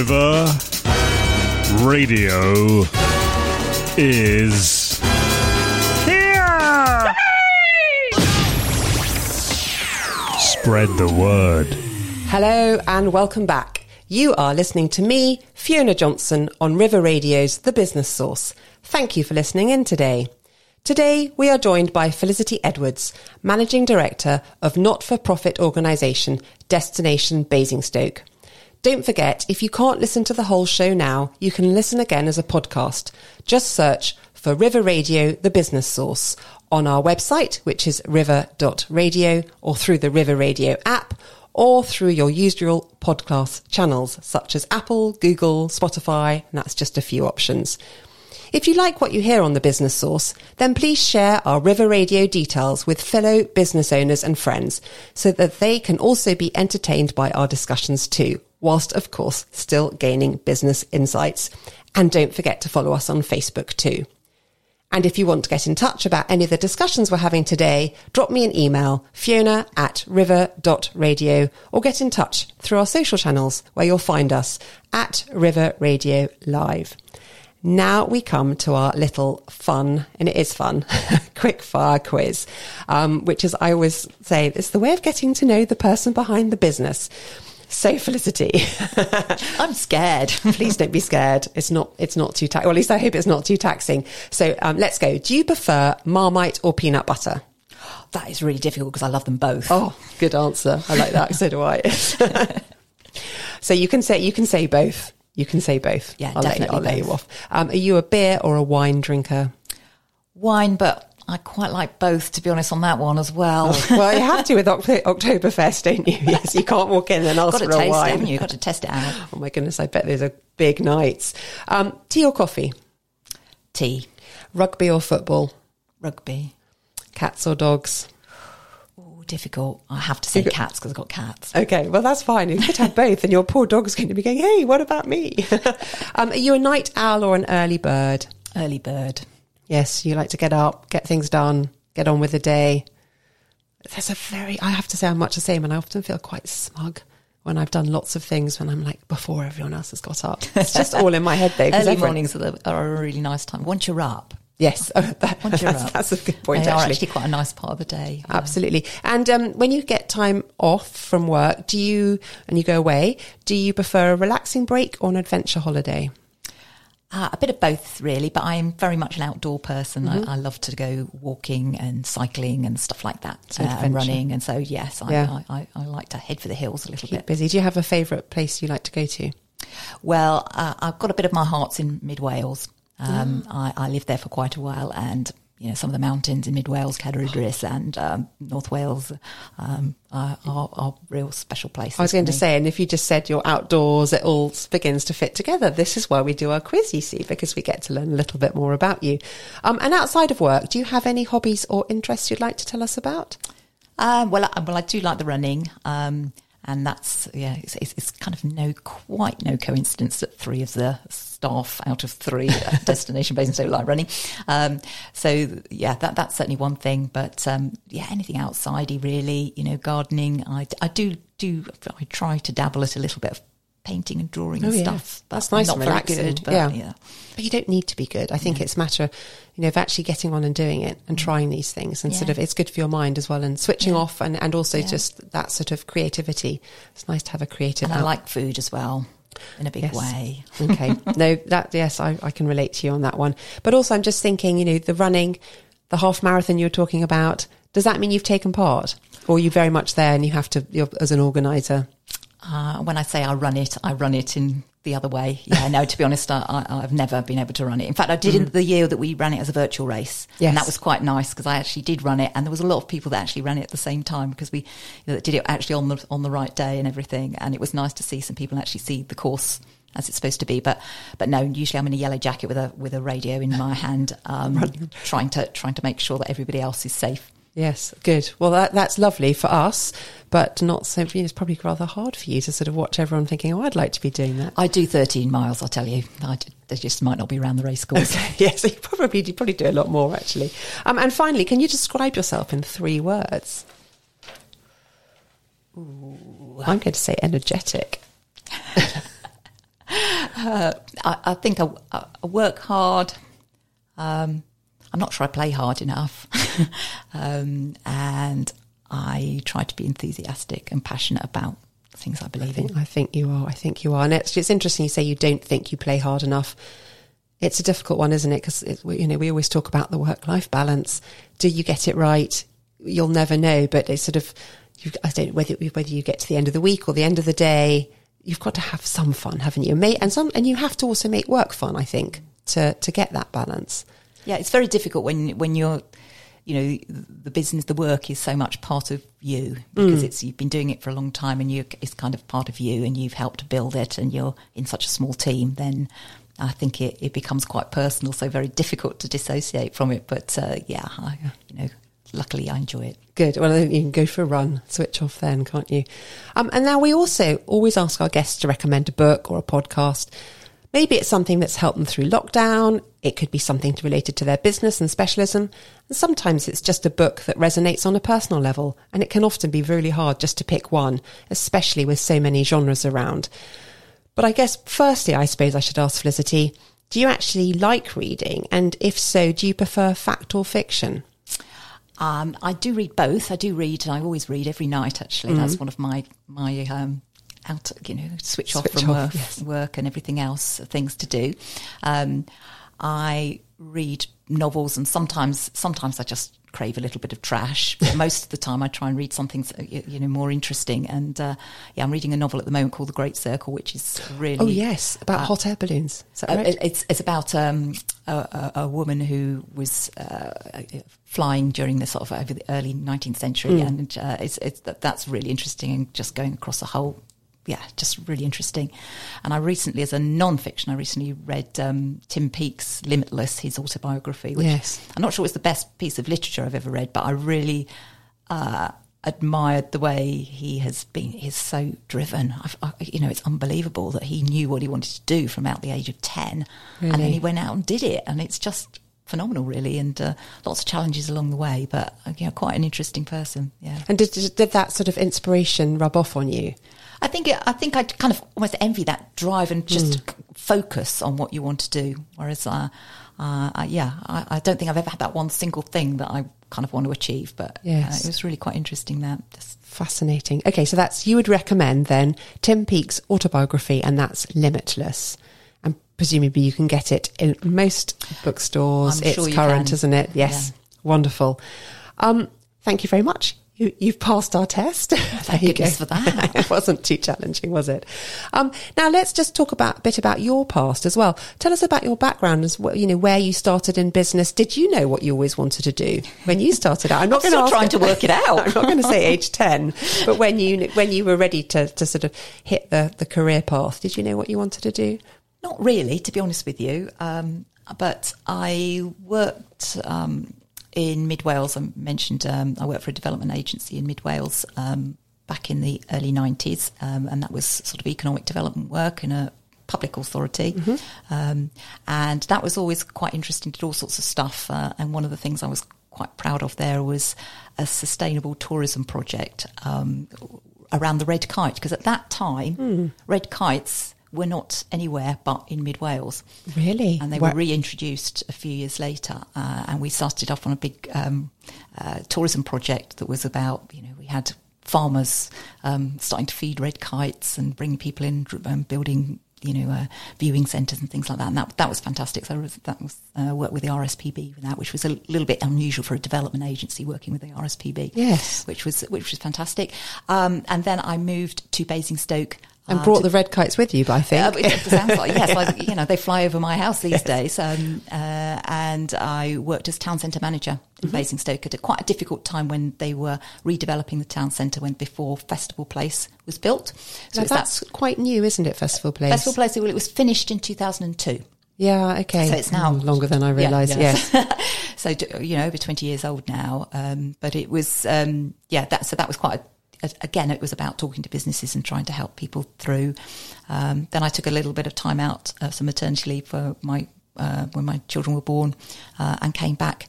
S1: River Radio is here. Spread the word.
S5: Hello and welcome back. You are listening to me, Fiona Johnson, on River Radio's The Business Source. Thank you for listening in today. Today, we are joined by Felicity Edwards, Managing Director of not for profit organisation Destination Basingstoke. Don't forget, if you can't listen to the whole show now, you can listen again as a podcast. Just search for River Radio, the business source, on our website, which is river.radio, or through the River Radio app, or through your usual podcast channels, such as Apple, Google, Spotify, that's just a few options. If you like what you hear on the Business Source, then please share our River Radio details with fellow business owners and friends so that they can also be entertained by our discussions too, whilst of course still gaining business insights. And don't forget to follow us on Facebook too. And if you want to get in touch about any of the discussions we're having today, drop me an email, fiona at river.radio, or get in touch through our social channels where you'll find us at River Radio Live. Now we come to our little fun, and it is fun, quick fire quiz, um, which is, I always say, it's the way of getting to know the person behind the business. So Felicity,
S6: I'm scared.
S5: please don't be scared. It's not, it's not too taxing. Well, at least I hope it's not too taxing. So um, let's go. Do you prefer Marmite or peanut butter?
S6: that is really difficult because I love them both.
S5: Oh, good answer. I like that. so do I. so you can say, you can say both. You can say both.
S6: Yeah,
S5: I'll
S6: definitely
S5: Let you, I'll let you off. Um, are you a beer or a wine drinker?
S6: Wine, but I quite like both, to be honest, on that one as well.
S5: well, you have to with Oktoberfest, don't you? Yes, you can't walk in and ask for a
S6: taste,
S5: wine.
S6: Haven't you? Got to test it out.
S5: Oh my goodness, I bet those are big nights. Um, tea or coffee?
S6: Tea,
S5: Rugby or football?
S6: rugby.
S5: Cats or dogs?
S6: Oh, difficult. I have to say cats because I've got cats.
S5: Okay, well that's fine. You could have both, and your poor dog's going to be going, "Hey, what about me?" um, are you a night owl or an early bird?
S6: Early bird.
S5: Yes, you like to get up, get things done, get on with the day. There's a very, I have to say, I'm much the same, and I often feel quite smug when I've done lots of things when I'm like before everyone else has got up. It's just all in my head though.
S6: Early
S5: everyone-
S6: mornings are, the, are a really nice time. Once you're up,
S5: Yes, oh, that-
S6: once you're
S5: that's,
S6: up,
S5: that's a good point.
S6: They are
S5: actually.
S6: actually quite a nice part of the day.
S5: Absolutely. And um, when you get time off from work, do you, and you go away, do you prefer a relaxing break or an adventure holiday?
S6: Uh, a bit of both, really, but I'm very much an outdoor person.
S5: Mm-hmm.
S6: I, I love to go walking and cycling and stuff like that,
S5: So
S6: uh, and running. And so, yes, I,
S5: Yeah.
S6: I, I, like to head for the hills a little
S5: Keep
S6: bit.
S5: busy. Do you have a favourite place you like to go to?
S6: Well, uh, I've got a bit of my heart's in mid Wales. Um, I, I lived there for quite a while, and you know some of the mountains in mid Wales, Cadair Idris and um, North Wales, um, are, are, are real special places.
S5: I was going to say, and if you just said you're outdoors, it all begins to fit together. This is why we do our quiz, you see, because we get to learn a little bit more about you. Um, and outside of work, do you have any hobbies or interests you'd like to tell us about?
S6: Um, well, I, well, I do like the running, um, and that's yeah, it's, it's, it's kind of no quite no coincidence that three of the staff out of three at Destination Basingstoke like running. Um, so yeah, that that's certainly one thing. But um, yeah, anything outsidey really, you know, gardening. I, I do do I try to dabble at a little bit of painting and drawing oh, and
S5: Oh, yeah.
S6: stuff. but
S5: That's nice
S6: Not very good, but
S5: Yeah.
S6: yeah.
S5: But you don't need to be good. I think it's a matter, you know, of actually getting on and doing it and mm. trying these things and sort of, it's good for your mind as well and switching
S6: Yeah.
S5: off and, and also
S6: Yeah.
S5: just that sort of creativity. It's nice to have a creative
S6: And I like food as well in a big
S5: Yes.
S6: way.
S5: okay. No, that, yes, I, I can relate to you on that one. But also, I'm just thinking, you know, the running, the half marathon you were talking about, does that mean you've taken part? Or are you very much there and you have to, you're, as an organizer?
S6: Uh, when I say I run it, I run it in the other way. Yeah, no, to be honest, I, I've never been able to run it. In fact, I did in the year that we ran it as a virtual race.
S5: Yes.
S6: And that was quite nice because I actually did run it and there was a lot of people that actually ran it at the same time because we you know, did it actually on the, on the right day and everything. And it was nice to see some people actually see the course as it's supposed to be. But, but no, usually I'm in a yellow jacket with a, with a radio in my hand, um, trying to, trying to make sure that everybody else is safe.
S5: Yes, good. Well, that, that's lovely for us, but not so, it's probably rather hard for you to sort of watch everyone thinking, oh, I'd like to be doing that.
S6: I do 13 miles, I'll tell you. I, they just might not be around the race course.
S5: yes, you probably you probably do a lot more actually. Um, and finally, can you describe yourself in three words? I'm going to say energetic.
S6: I, I think I, I I work hard. Um, I'm not sure I play hard enough, um, and I try to be enthusiastic and passionate about things I
S5: I
S6: believe
S5: think,
S6: in.
S5: I think you are. I think you are. And it's, it's interesting you say you don't think you play hard enough. It's a difficult one, isn't it? Because you know we always talk about the work-life balance. Do you get it right? You'll never know. But it's sort of you, I don't know whether whether you get to the end of the week or the end of the day. You've got to have some fun, haven't you? And some, and you have to also make work fun. I think to to get that balance.
S6: Yeah, it's very difficult when when you're, you know, the business, the work is so much part of you because it's you've been doing it for a long time and you it's kind of part of you and you've helped to build it and you're in such a small team. Then I think it, it becomes quite personal, so very difficult to dissociate from it. But uh, yeah, I, you know, luckily I enjoy it.
S5: Good. Well, then you can go for a run, switch off then, can't you? Um, and now we also always ask our guests to recommend a book or a podcast. Maybe it's something that's helped them through lockdown. It could be something related to their business and specialism. And sometimes it's just a book that resonates on a personal level. And it can often be really hard just to pick one, especially with so many genres around. But I guess, firstly, I suppose I should ask Felicity, do you actually like reading? And if so, do you prefer fact or fiction?
S6: Um, I do read both. I do read. And I always read every night. Actually, that's one of my my um, out. You know, switch, off from
S5: off,
S6: work,
S5: yes.
S6: work and everything else, things to do. Um, I read novels, and sometimes sometimes I just crave a little bit of trash. But most of the time, I try and read something you know more interesting. And uh, yeah, I'm reading a novel at the moment called The Great Circle, which is really
S5: Oh, yes, about
S6: uh,
S5: hot air balloons.
S6: Uh? It's it's about um, a, a, a woman who was uh, flying during the sort of over the early 19th century, and uh, it's it's that, that's really interesting and just going across the whole. Yeah, just really interesting. And I recently, as a non-fiction, I recently read um, Tim Peake's Limitless, his autobiography. Which
S5: Yes.
S6: I'm not sure it's the best piece of literature I've ever read, but I really uh, admired the way he has been. He's so driven. I've, I, you know, it's unbelievable that he knew what he wanted to do from out the age of ten, and then he went out and did it, and it's just phenomenal, really. And uh, lots of challenges along the way, but uh, yeah, quite an interesting person. Yeah.
S5: and did, did that sort of inspiration rub off on you?
S6: I think it, I think I kind of almost envy that drive and just c- focus on what you want to do. Whereas, uh, uh, yeah, I, I don't think I've ever had that one single thing that I kind of want to achieve. But
S5: Yes.
S6: uh, it was really quite interesting that. Just,
S5: Fascinating. Okay, so that's you would recommend then Tim Peake's autobiography, and that's Limitless. And presumably you can get it in most bookstores.
S6: I'm
S5: it's
S6: sure
S5: current,
S6: can.
S5: isn't it? Yes. Wonderful. Um, thank you very much. You, you've passed our test. Thank
S6: goodness for that.
S5: it wasn't too challenging, was it? Um, now let's just talk about a bit about your past as well. Tell us about your background as well. You know where you started in business. Did you know what you always wanted to do when you started out? I'm not
S6: I'm still trying to work it out.
S5: I'm not going to say age ten, but when you when you were ready to, to sort of hit the, the career path, did you know what you wanted to do?
S6: Not really, to be honest with you. Um, but I worked um, in Mid Wales. I mentioned um, I worked for a development agency in Mid Wales um, back in the early 90s, um, and that was sort of economic development work in a public authority. Um, and that was always quite interesting, did all sorts of stuff. Uh, and one of the things I was quite proud of there was a sustainable tourism project um, around the red kite, because at that time, red kites were not anywhere but in mid Wales.
S5: Really?
S6: And they were reintroduced a few years later. Uh, and we started off on a big um, uh, tourism project that was about, you know, we had farmers um, starting to feed red kites and bring people in, and building, you know, uh, viewing centres and things like that. And that, that was fantastic. So that was uh, worked with the RSPB with that, which was a little bit unusual for a development agency working with the RSPB.
S5: Yes.
S6: Which was, which was fantastic. Um, and then I moved to Basingstoke.
S5: And
S6: uh,
S5: brought
S6: to-
S5: the red kites with you, I think.
S6: uh, it sounds like yes, like, you know they fly over my house these days. Um, uh, and I worked as town centre manager in
S5: Mm-hmm.
S6: Basingstoke at a quite a difficult time when they were redeveloping the town centre when before Festival Place was built. So it's that
S5: that's quite new, isn't it? Festival Place.
S6: Festival Place. Well, it was finished in two thousand and two.
S5: Yeah. Okay.
S6: So it's now-
S5: Mm, longer than I
S6: Yeah,
S5: realised.
S6: yeah.
S5: Yes.
S6: so you know over 20 years old now um, but it was um, yeah that so that was quite a- again it was about talking to businesses and trying to help people through. Um, then I took a little bit of time out uh, some maternity leave for my uh, when my children were born uh, and came back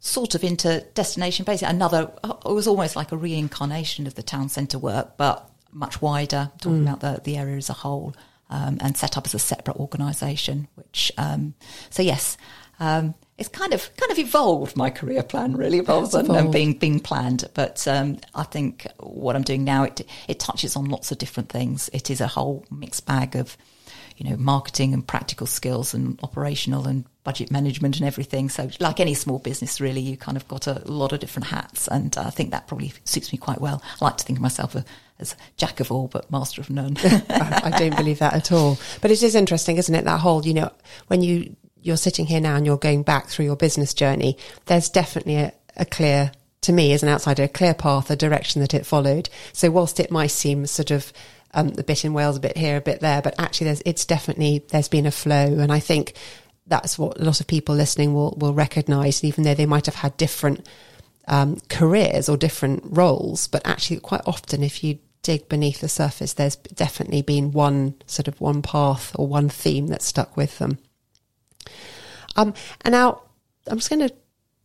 S6: sort of into destination basically another it was almost like a reincarnation of the town centre work but much wider talking about the, the area as a whole um, and set up as a separate organisation which um, so yes um, it's kind of kind of evolved my career plan really rather than
S5: evolved.
S6: being being planned. But um, I think what I'm doing now it it touches on lots of different things. It is a whole mixed bag of you know marketing and practical skills and operational and budget management and everything. So like any small business, really, you kind of got a lot of different hats, and I think that probably suits me quite well. I like to think of myself a, as jack of all but master of none.
S5: I don't believe that at all. But it is interesting, isn't it? That whole, you know, when you you're sitting here now and you're going back through your business journey, there's definitely a, a clear, to me as an outsider, a clear path, a direction that it followed. So whilst it might seem sort of um, a bit in Wales, a bit here, a bit there, but actually, there's it's definitely there's been a flow, and I think that's what a lot of people listening will will recognise, even though they might have had different um, careers or different roles, but actually, quite often, if you dig beneath the surface, there's definitely been one sort of one path or one theme that stuck with them. Um, and now I'm just going to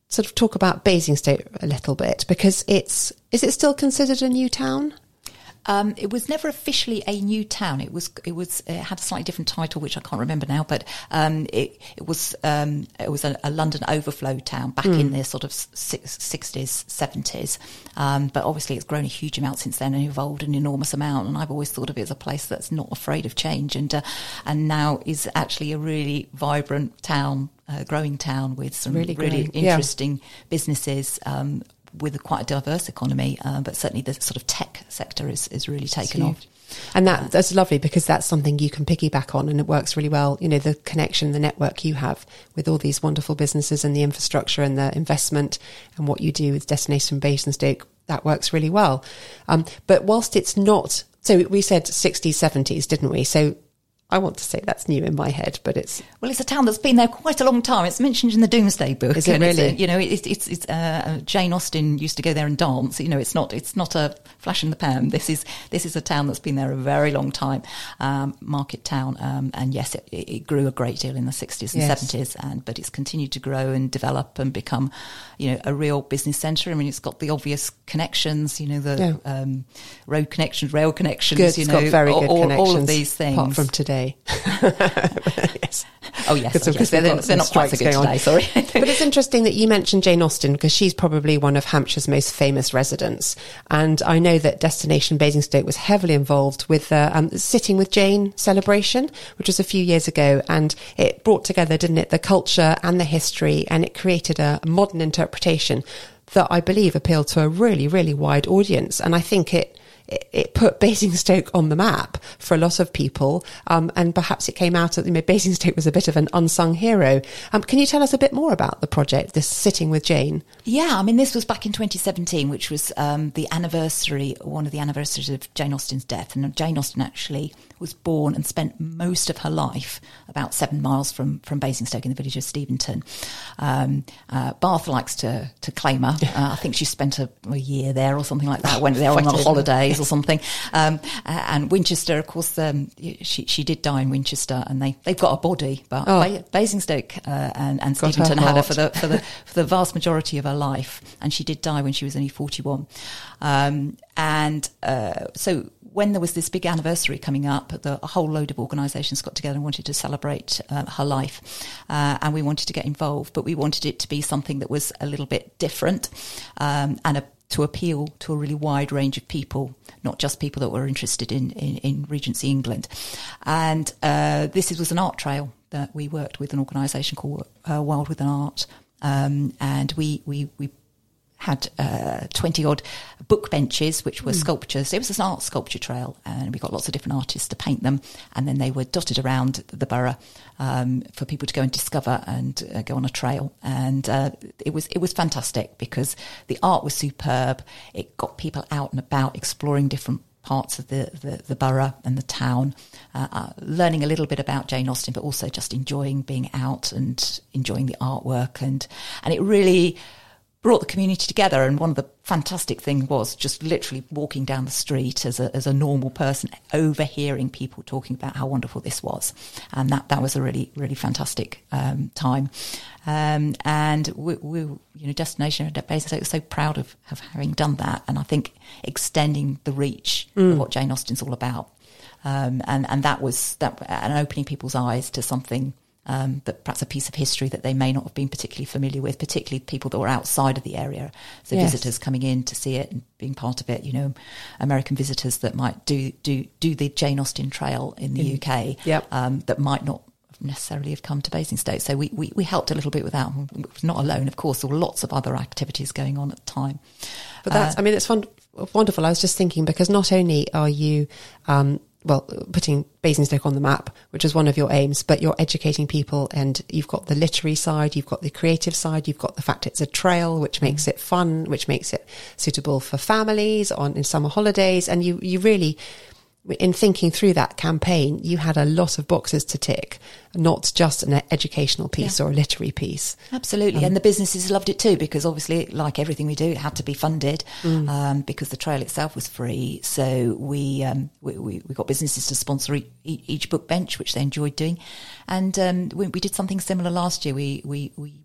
S5: sort of talk about Basingstoke a little bit because it's is it still considered a new town?
S6: Um, it was never officially a new town. It was it was it had a slightly different title, which I can't remember now. But um, it it was um, it was a, a London overflow town back in the sort of sixties seventies. Um, but obviously, it's grown a huge amount since then and evolved an enormous amount. And I've always thought of it as a place that's not afraid of change, and uh, and now is actually a really vibrant town, uh, growing town with some
S5: Really
S6: really,
S5: growing, yeah.
S6: interesting businesses. Um, with a quite a diverse economy, uh, but certainly the sort of tech sector is, is really taken off.
S5: And that that's lovely because that's something you can piggyback on and it works really well. You know, the connection, the network you have with all these wonderful businesses and the infrastructure and the investment and what you do with Destination Basingstoke, that works really well. Um, but whilst it's not, so we said 60s, 70s, didn't we? So I want to say that's new in my head, but it's
S6: Well, it's a town that's been there quite a long time. It's mentioned in the Domesday Book.
S5: Is it
S6: and it's a-
S5: really?
S6: you know, it's, it's, it's uh, Jane Austen used to go there and dance. You know, it's not it's not a flash in the pan. This is this is a town that's been there a very long time, um, market town. Um, and yes, it, it grew a great deal in the sixties and
S5: Yes.
S6: seventies, and but it's continued to grow and develop and become, you know, a real business centre. I mean, it's got the obvious connections. You know, the
S5: Yeah.
S6: um, road connections, rail connections.
S5: good.
S6: You
S5: It's
S6: know,
S5: got very
S6: all,
S5: good connections.
S6: all of these things.
S5: Apart from today. yes.
S6: Oh yes, oh, yes. they're, they're, not quite so good
S5: going on.
S6: today. Sorry,
S5: but it's interesting that you mentioned Jane Austen because she's probably one of Hampshire's most famous residents. And I know that Destination Basingstoke was heavily involved with the um, Sitting with Jane celebration, which was a few years ago. And it brought together, didn't it, the culture and the history, and it created a modern interpretation that I believe appealed to a really, really wide audience. And I think it it, it put Basingstoke on the map for a lot of people, um, and perhaps it came out that you know, Basingstoke was a bit of an unsung hero. Um, can you tell us a bit more about the project, this sitting with Jane?
S6: Yeah, I mean, this was back in 2017, which was um, the anniversary, one of the anniversaries of Jane Austen's death. And Jane Austen actually was born and spent most of her life about seven miles from, from Basingstoke in the village of Steventon. Um, uh, Bath likes to, to claim her. Uh, I think she spent a, a year there or something like that, went there on
S5: a-
S6: holidays or something. Um, and Winchester, of course, um, she, she did die in Winchester and they, they've got a body, but
S5: Oh.
S6: Ba- Basingstoke uh, and, and
S5: Got her
S6: Steventon had her for the, for the for the vast majority of her life, and she did die when she was only forty one. Um, and uh, so when there was this big anniversary coming up, the, a whole load of organisations got together and wanted to celebrate uh, her life, uh, and we wanted to get involved, but we wanted it to be something that was a little bit different um, and a, to appeal to a really wide range of people, not just people that were interested in, in, in Regency England. And uh, this is, was an art trail that we worked with an organisation called uh, Wild with an Art, um, and we we we had uh, 20 odd book benches, which were sculptures. It was an art sculpture trail, and we got lots of different artists to paint them. And then they were dotted around the borough um, for people to go and discover and uh, go on a trail. And uh, it was it was fantastic because the art was superb. It got people out and about exploring different parts of the, the, the borough and the town, uh, uh, learning a little bit about Jane Austen, but also just enjoying being out and enjoying the artwork. And, and it really brought the community together. And one of the fantastic things was just literally walking down the street as a, as a normal person, overhearing people talking about how wonderful this was. And that, that was a really, really fantastic um, time. Um, and we, we, you know, Destination at Basingstoke was so proud of, of having done that. And I think extending the reach of what Jane Austen's all about. Um, and, and that was that, and opening people's eyes to something um, that perhaps a piece of history that they may not have been particularly familiar with, particularly people that were outside of the area. So
S5: Yes.
S6: visitors coming in to see it and being part of it. You know, American visitors that might do do do the Jane Austen Trail in the UK.
S5: Yep.
S6: Um, that might not necessarily have come to Basingstoke. So we, we, we helped a little bit with that. Not alone, of course. There were lots of other activities going on at the time.
S5: But that's, I mean, it's fun, wonderful. I was just thinking because not only are you, um, well, putting Basingstoke on the map, which is one of your aims, but you're educating people and you've got the literary side, you've got the creative side, you've got the fact it's a trail, which makes it fun, which makes it suitable for families on in summer holidays. And you, you really, in thinking through that campaign, you had a lot of boxes to tick, not just an educational piece or a literary piece.
S6: Absolutely. and the businesses loved it too, because obviously, like everything we do, it had to be funded um, because the trail itself was free. So we, um, we, we, we got businesses to sponsor e- e- each book bench, which they enjoyed doing. And um, we, we did something similar last year. We, we, we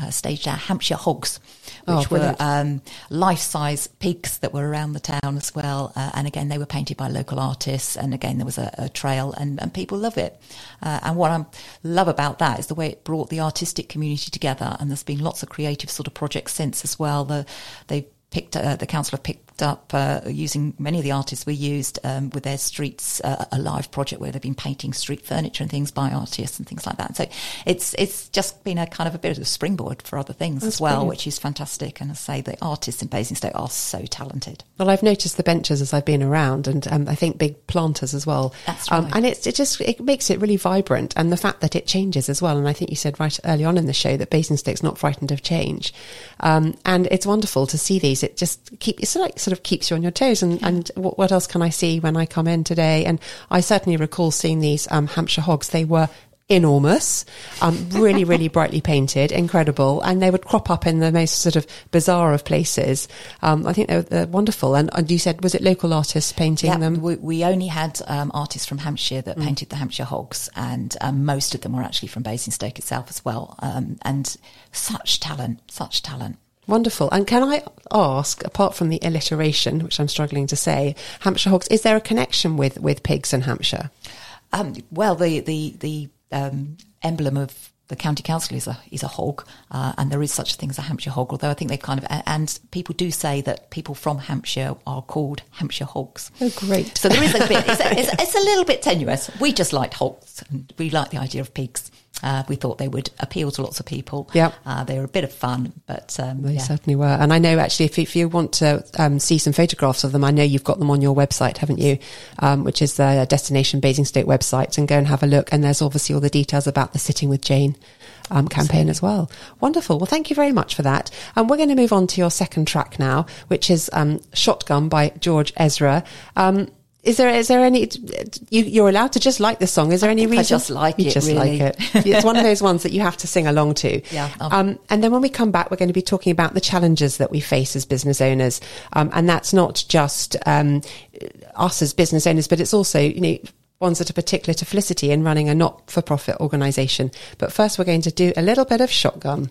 S6: uh, staged our Hampshire Hogs,
S5: Oh,
S6: which were um, life-size pigs that were around the town as well. Uh, and again, they were painted by local artists. And again, there was a, a trail, and, and people love it. Uh, and what I love about that is the way it brought the artistic community together. And there's been lots of creative sort of projects since as well. The, they picked uh, the council have picked up uh, using many of the artists we used um, with their streets uh, alive project where they've been painting street furniture and things by artists and things like that so it's it's just been a kind of a bit of a springboard for other things as well
S5: brilliant.
S6: which is fantastic and I say the artists in Basingstoke are so talented
S5: Well, I've noticed the benches as I've been around, and um, I think big planters as well.
S6: That's
S5: Um,
S6: right.
S5: and it's it just it makes it really vibrant, and the fact that it changes as well. And I think you said right early on in the show that Basingstoke's not frightened of change, um, and it's wonderful to see these. It just keep it's like sort of keeps you on your toes. And and what, what else can I see when I come in today? And I certainly recall seeing these um, Hampshire hogs. They were enormous, um, really, really brightly painted, incredible, and they would crop up in the most sort of bizarre of places. Um, I think they're, they're wonderful. And, and you said, was it local artists painting
S6: Yeah,
S5: them? Mm.
S6: we, we only had um, artists from Hampshire that painted the Hampshire hogs, and um, most of them were actually from Basingstoke itself as well. Um, and such talent, such talent.
S5: Wonderful. And can I ask, apart from the alliteration, which I'm struggling to say, Hampshire hogs, is there a connection with, with pigs in Hampshire?
S6: Um, well, the the the um, emblem of the county council is a is a hog, uh, and there is such a thing as a Hampshire hog. Although I think they've kind of and people do say that people from Hampshire are called Hampshire hogs.
S5: Oh, great.
S6: So there is a bit. It's a, it's, it's a little bit tenuous. We just liked hogs, and we like the idea of pigs. Uh, we thought they would appeal to lots of people.
S5: Yep.
S6: uh, they were a bit of fun, but um,
S5: They
S6: yeah.
S5: certainly were. And I know actually, if, if you want to um, see some photographs of them, I know you've got them on your website, haven't you? Um, which is the Destination Basingstoke website, and go and have a look. And there's obviously all the details about the Sitting with Jane um, campaign as well. Wonderful. Well, thank you very much for that. And we're going to move on to your second track now, which is um, Shotgun by George Ezra. Um, is there is there any you, you're allowed to just like the song? Is there any
S6: think I just like
S5: you
S6: it,
S5: just
S6: really.
S5: like it? it's one of those ones that you have to sing along to.
S6: Yeah.
S5: Um, and then when we come back, we're going to be talking about the challenges that we face as business owners. Um, and that's not just um, us as business owners, but it's also, you know, ones that are particular to Felicity in running a not for profit organisation. But first, we're going to do a little bit of shotgun.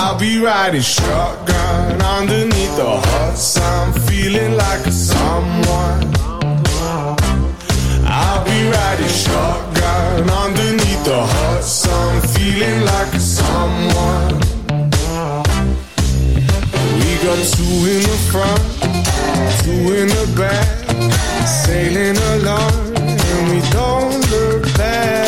S3: I'll be riding shotgun underneath the hot sun, feeling like a someone. I'll be riding shotgun underneath the hot sun, feeling like a someone. We got two in the front, two in the back, sailing along, and we don't look back.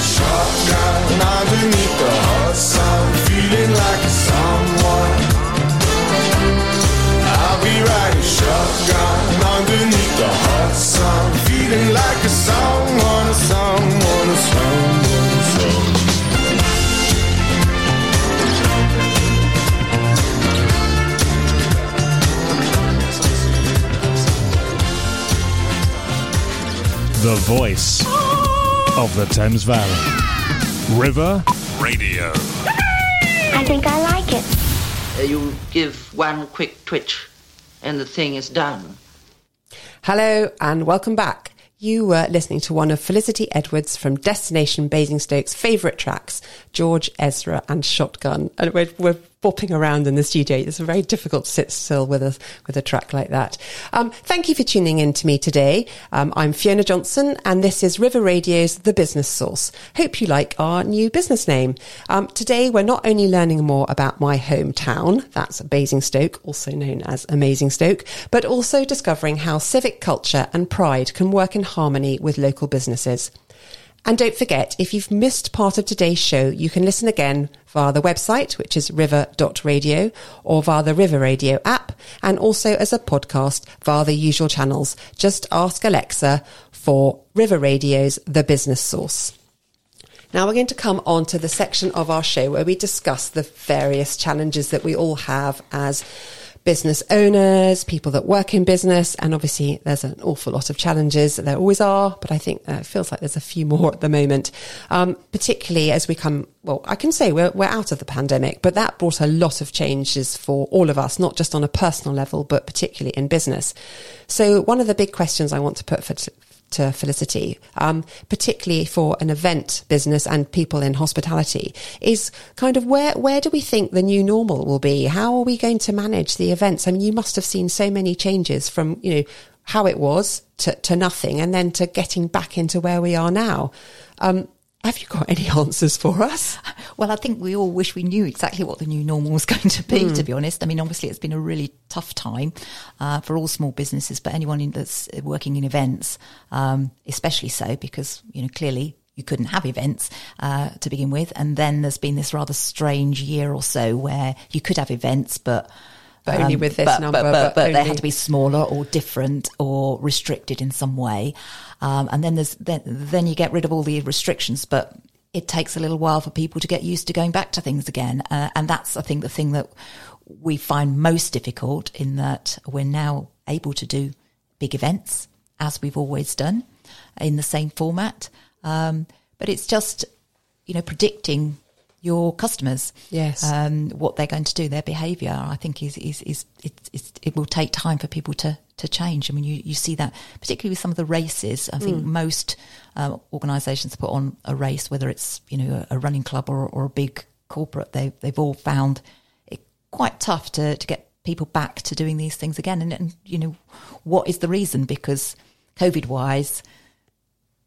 S3: Shotgun underneath the hot sun, feeling like someone. I'll be riding shotgun underneath the hot sun, feeling like a someone, a someone, a someone, a someone.
S1: The voice of the Thames Valley. River Radio.
S7: I think I like it.
S8: Uh, you give one quick twitch and the thing is done.
S5: Hello and welcome back. You were listening to one of Felicity Edwards from Destination Basingstoke's favourite tracks, George Ezra and Shotgun. And we're, we're bopping around in the studio. It's very difficult to sit still with a, with a track like that. Um, thank you for tuning in to me today. Um, I'm Fiona Johnson and this is River Radio's The Business Source. Hope you like our new business name. Um, today we're not only learning more about my hometown, that's Basingstoke, also known as Amazing Stoke, but also discovering how civic culture and pride can work in harmony with local businesses. And don't forget, if you've missed part of today's show, you can listen again via the website, which is river.radio, or via the River Radio app, and also as a podcast via the usual channels. Just ask Alexa for River Radio's The Business Source. Now we're going to come on to the section of our show where we discuss the various challenges that we all have as business owners, people that work in business, and obviously there's an awful lot of challenges. There always are, but I think uh, it feels like there's a few more at the moment. Um, particularly as we come, well, I can say we're we're out of the pandemic, but that brought a lot of changes for all of us, not just on a personal level, but particularly in business. So one of the big questions I want to put for t- to Felicity, um, particularly for an event business and people in hospitality, is kind of where where do we think the new normal will be? How are we going to manage the events? I mean, you must have seen so many changes from you know how it was to, to nothing, and then to getting back into where we are now. Um, have you got any answers for us?
S6: Well, I think we all wish we knew exactly what the new normal was going to be, to be honest. I mean, obviously, it's been a really tough time uh, for all small businesses, but anyone in, that's working in events, um, especially so, because, you know, clearly you couldn't have events uh, to begin with. And then there's been this rather strange year or so where you could have events, but
S5: But only with this
S6: but,
S5: number,
S6: But,
S5: but
S6: but, they had to be smaller or different or restricted in some way. Um, and then there's then, then you get rid of all the restrictions, but it takes a little while for people to get used to going back to things again. Uh, and that's, I think, the thing that we find most difficult in that we're now able to do big events as we've always done in the same format. Um, but it's just, you know, predicting your customers.
S5: Yes.
S6: Um, what they're going to do, their behaviour, I think is, is, is, it, it will take time for people to, to change. I mean, you, you see that particularly with some of the races. I think most um, organisations put on a race, whether it's, you know, a, a running club or, or a big corporate, they, they've all found it quite tough to, to get people back to doing these things again. And, and you know, what is the reason? Because COVID wise,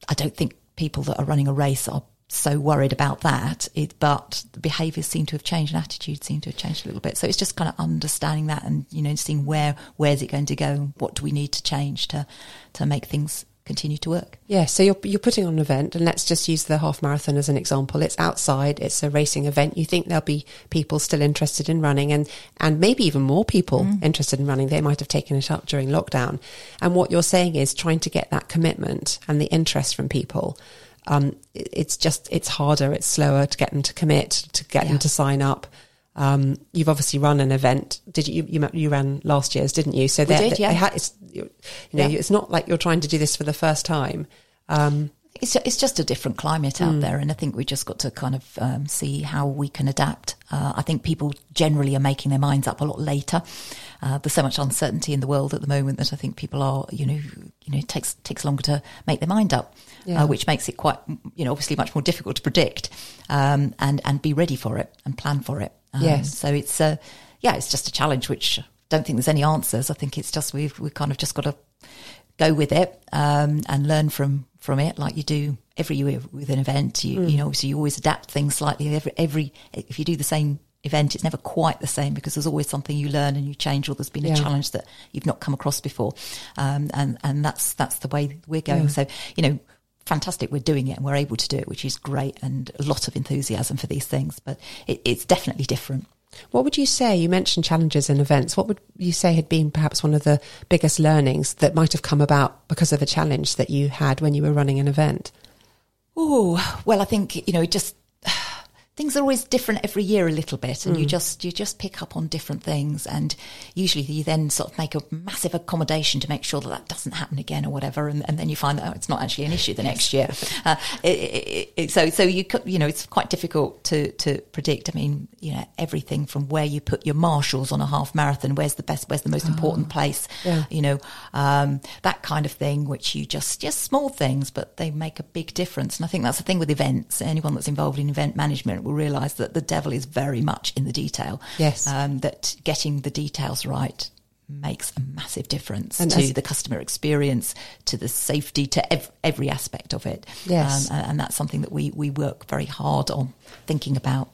S6: I don't think people that are running a race are so worried about that. It, but the behaviours seem to have changed and attitudes seem to have changed a little bit. So it's just kind of understanding that and, you know, seeing where, where's it going to go and what do we need to change to, to make things continue to work.
S5: Yeah, so you're you're putting on an event, and let's just use the half marathon as an example. It's outside, it's a racing event. You think there'll be people still interested in running, and and maybe even more people mm. interested in running. They might have taken it up during lockdown. And what you're saying is trying to get that commitment and the interest from people. Um, it- it's just it's harder, it's slower to get them to commit, to get
S6: Yeah.
S5: them to sign up. Um, you've obviously run an event. Did you, you? You ran last year's, didn't you? So they-
S6: did, yeah.
S5: they had- it's, you know,
S6: Yeah.
S5: it's not like you're trying to do this for the first time. Um,
S6: It's, it's just a different climate out there, and I think we just got to kind of um, see how we can adapt. Uh, I think people generally are making their minds up a lot later. Uh, there's so much uncertainty in the world at the moment that I think people are, you know, you know, it takes takes longer to make their mind up,
S5: Yeah.
S6: uh, which makes it quite, you know, obviously much more difficult to predict um, and and be ready for it and plan for it. Um,
S5: Yes.
S6: So it's uh, yeah, it's just a challenge which I don't think there's any answers. I think it's just we've we kind of just got to go with it um, and learn from from it, like you do every year with an event. You, you know, obviously you always adapt things slightly. Every every if you do the same event, it's never quite the same because there's always something you learn and you change, or there's been
S5: Yeah.
S6: a challenge that you've not come across before, um, and and that's that's the way we're going.
S5: Yeah.
S6: So you know. Fantastic, we're doing it and we're able to do it, which is great, and a lot of enthusiasm for these things. But it, it's definitely different.
S5: What would you say? You mentioned challenges and events. What would you say had been perhaps one of the biggest learnings that might have come about because of a challenge that you had when you were running an event?
S6: Oh well, I think you know, it just things are always different every year a little bit, and you just you just pick up on different things, and usually you then sort of make a massive accommodation to make sure that that doesn't happen again or whatever, and, and then you find that oh, it's not actually an issue the next year. Uh, it, it, it, so so you you know it's quite difficult to to predict. I mean, you know everything from where you put your marshals on a half marathon, where's the best, where's the most important place,
S5: yeah.
S6: you know, um, that kind of thing, which you just, just small things, but they make a big difference. And I think that's the thing with events. Anyone that's involved in event management will realize that the devil is very much in the detail.
S5: Yes.
S6: Um, that getting the details right makes a massive difference
S5: And
S6: to the customer experience, to the safety, to ev- every aspect of it.
S5: Yes.
S6: Um, and, and that's something that we, we work very hard on thinking about.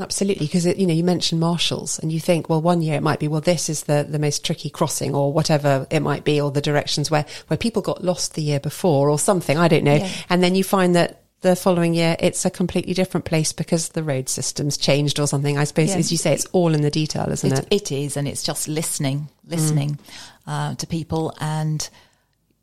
S5: Absolutely, because you know you mentioned marshals, and you think, well, one year it might be, well, this is the the most tricky crossing, or whatever it might be, or the directions where where people got lost the year before, or something. I don't know.
S6: Yeah.
S5: And then you find that the following year it's a completely different place because the road system's changed or something. I suppose,
S6: Yeah.
S5: as you say, it's all in the detail, isn't it?
S6: It, it is, and it's just listening, listening uh, to people, and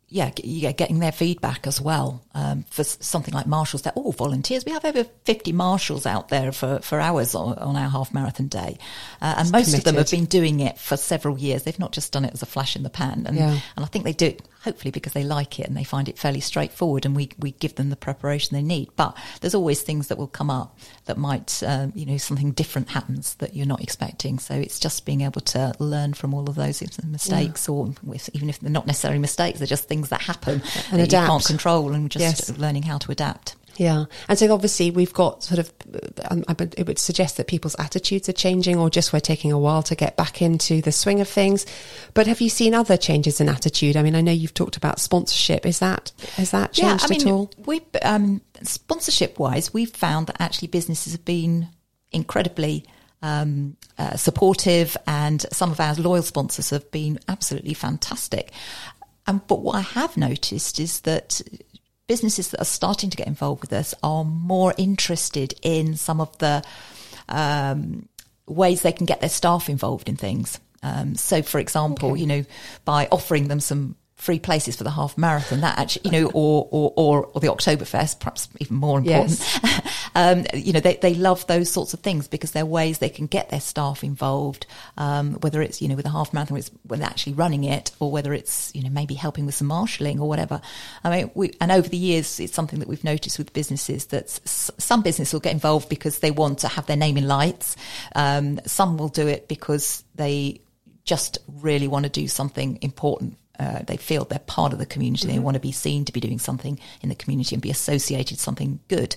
S6: yeah, getting their feedback as well. Um, for something like marshals, they're all volunteers. We have over fifty marshals out there for, for hours on, on our half marathon day, uh, and most of them have been doing it for several years. They've not just done it as a flash in the pan, and
S5: Yeah.
S6: and I think they do hopefully because they like it and they find it fairly straightforward, and we we give them the preparation they need. But there's always things that will come up that might, um, you know, something different happens that you're not expecting. So it's just being able to learn from all of those mistakes, or with, even if they're not necessarily mistakes, they're just things that happen
S5: And
S6: that you can't control, and just
S5: Yes.
S6: learning how to adapt.
S5: Yeah. And so obviously we've got sort of, um, I would- it would suggest that people's attitudes are changing or just we're taking a while to get back into the swing of things. But have you seen other changes in attitude? I mean, I know you've talked about sponsorship. Is that, has that changed
S6: yeah, I mean,
S5: at all?
S6: We um, sponsorship wise, we've found that actually businesses have been incredibly um, uh, supportive, and some of our loyal sponsors have been absolutely fantastic. Um, but what I have noticed is that businesses that are starting to get involved with us are more interested in some of the um, ways they can get their staff involved in things. Um, so, for example, you know, by offering them some free places for the half marathon, that actually, you know, or or or, or the Oktoberfest, perhaps even more important. um, you know, they they love those sorts of things because they're ways they can get their staff involved. Um, whether it's you know with a half marathon, it's when they're actually running it, or whether it's you know maybe helping with some marshalling or whatever. I mean, we and over the years, it's something that we've noticed with businesses that s- some businesses will get involved because they want to have their name in lights. Um, some will do it because they just really want to do something important. Uh, they feel they're part of the community. They want to be seen to be doing something in the community and be associated with something good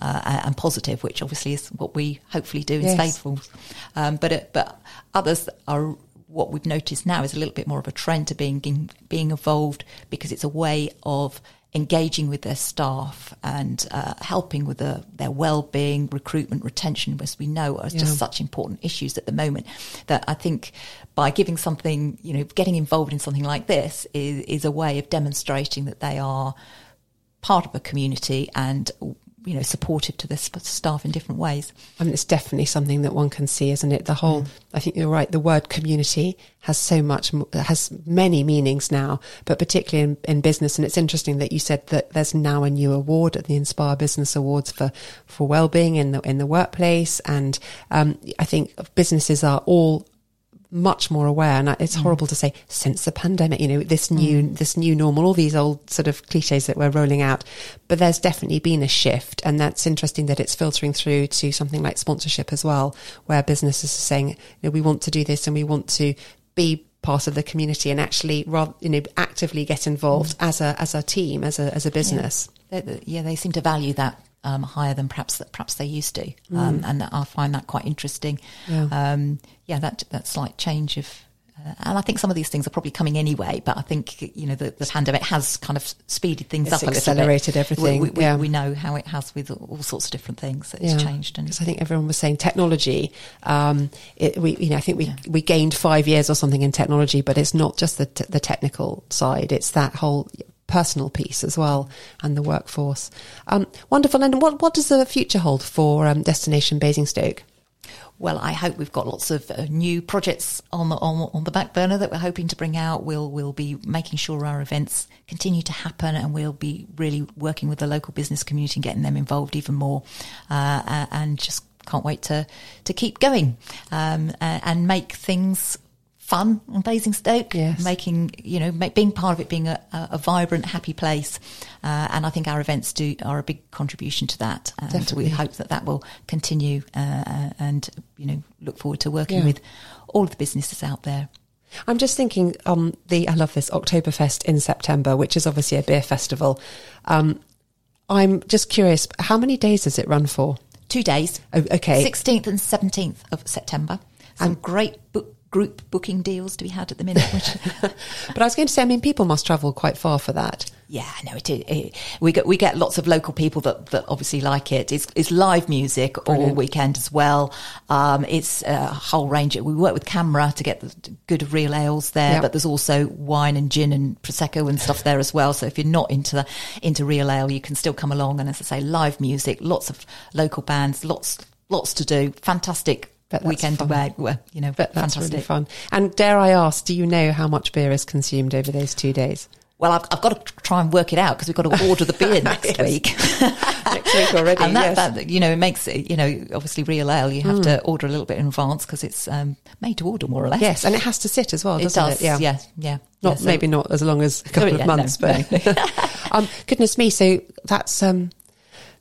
S6: uh, and positive, which obviously is what we hopefully do in
S5: Yes.
S6: Faithfuls. Um, but it, but others are what we've noticed now is a little bit more of a trend to being being involved because it's a way of engaging with their staff and uh, helping with the, their well-being, recruitment, retention, as we know are
S5: Yeah.
S6: just such important issues at the moment. That I think by giving something, you know, getting involved in something like this is, is a way of demonstrating that they are part of a community and you know supportive to sp- staff in different ways.
S5: I mean, it's definitely something that one can see, isn't it? The whole, I think you're right. The word community has so much, has many meanings now, but particularly in, in business. And it's interesting that you said that there's now a new award at the Inspire Business Awards for, for well-being in the, in the workplace. And, um, I think businesses are all much more aware. And it's mm. horrible to say since the pandemic you know this mm. new this new normal all these old sort of cliches that we're rolling out. But there's definitely been a shift. And that's interesting that it's filtering through to something like sponsorship as well where businesses are saying you know we want to do this and we want to be part of the community and actually rather you know actively get involved mm. as a as a team as a as a business.
S6: They- they- yeah, they seem to value that um, higher than perhaps that perhaps they used to, um, and I find that quite interesting.
S5: Yeah.
S6: um, yeah that that slight change of. Uh, and I think some of these things are probably coming anyway, but I think you know the, the pandemic has kind of speeded things
S5: It's
S6: up a
S5: accelerated
S6: bit.
S5: everything,
S6: We, we,
S5: yeah.
S6: we know how it has with all sorts of different things. That it's changed, and
S5: I think everyone was saying technology. Um, it, we, you know, I think we we gained five years or something in technology, but it's not just the t- the technical side; it's that whole personal piece as well, and the workforce. Um, wonderful. And what what does the future hold for um, Destination Basingstoke?
S6: Well, I hope we've got lots of uh, new projects on the on, on the back burner that we're hoping to bring out. We'll we'll be making sure our events continue to happen, and we'll be really working with the local business community and getting them involved even more. Uh, and just can't wait to to keep going um, uh, and make things fun in Basingstoke.
S5: Yes.
S6: Making you know make, being part of it being a, a, vibrant, happy place, uh, and I think our events do are a big contribution to that. And
S5: Definitely.
S6: we hope that that will continue, uh, and you know look forward to working
S5: Yeah.
S6: with all of the businesses out there.
S5: I'm just thinking, um, the I love this Oktoberfest in September, which is obviously a beer festival. Um, I'm just curious, how many days does it run for?
S6: Two days,
S5: Oh, okay.
S6: 16th and 17th of September. Some great book, group booking deals to be had at the minute.
S5: But I was going to say, I mean, people must travel quite far for that.
S6: Yeah, no, it, it, it we get we get lots of local people that, that obviously like it. It's, it's live music all weekend as well. Um, it's a whole range. We work with CAMRA to get the good real ales there,
S5: Yeah.
S6: but there's also wine and gin and prosecco and stuff there as well. So if you're not into the into real ale, you can still come along. And as I say, live music, lots of local bands, lots lots to do. Fantastic weekend
S5: fun.
S6: away. Well, you know,
S5: But that's
S6: fantastic
S5: really fun. And dare I ask, do you know how much beer is consumed over those two days?
S6: Well, I've, I've got to try and work it out because we've got to order the beer next week.
S5: Next week already,
S6: and that,
S5: yes.
S6: that, you know, it makes it, you know, obviously real ale, you have to order a little bit in advance because it's um, made to order more or less.
S5: Yes, and it has to sit as well,
S6: it
S5: doesn't
S6: does.
S5: it? Yeah.
S6: yeah, yeah.
S5: Not
S6: Yeah, so-
S5: maybe not as long as a couple
S6: Oh,
S5: of months,
S6: no,
S5: but um, goodness me, so that's um,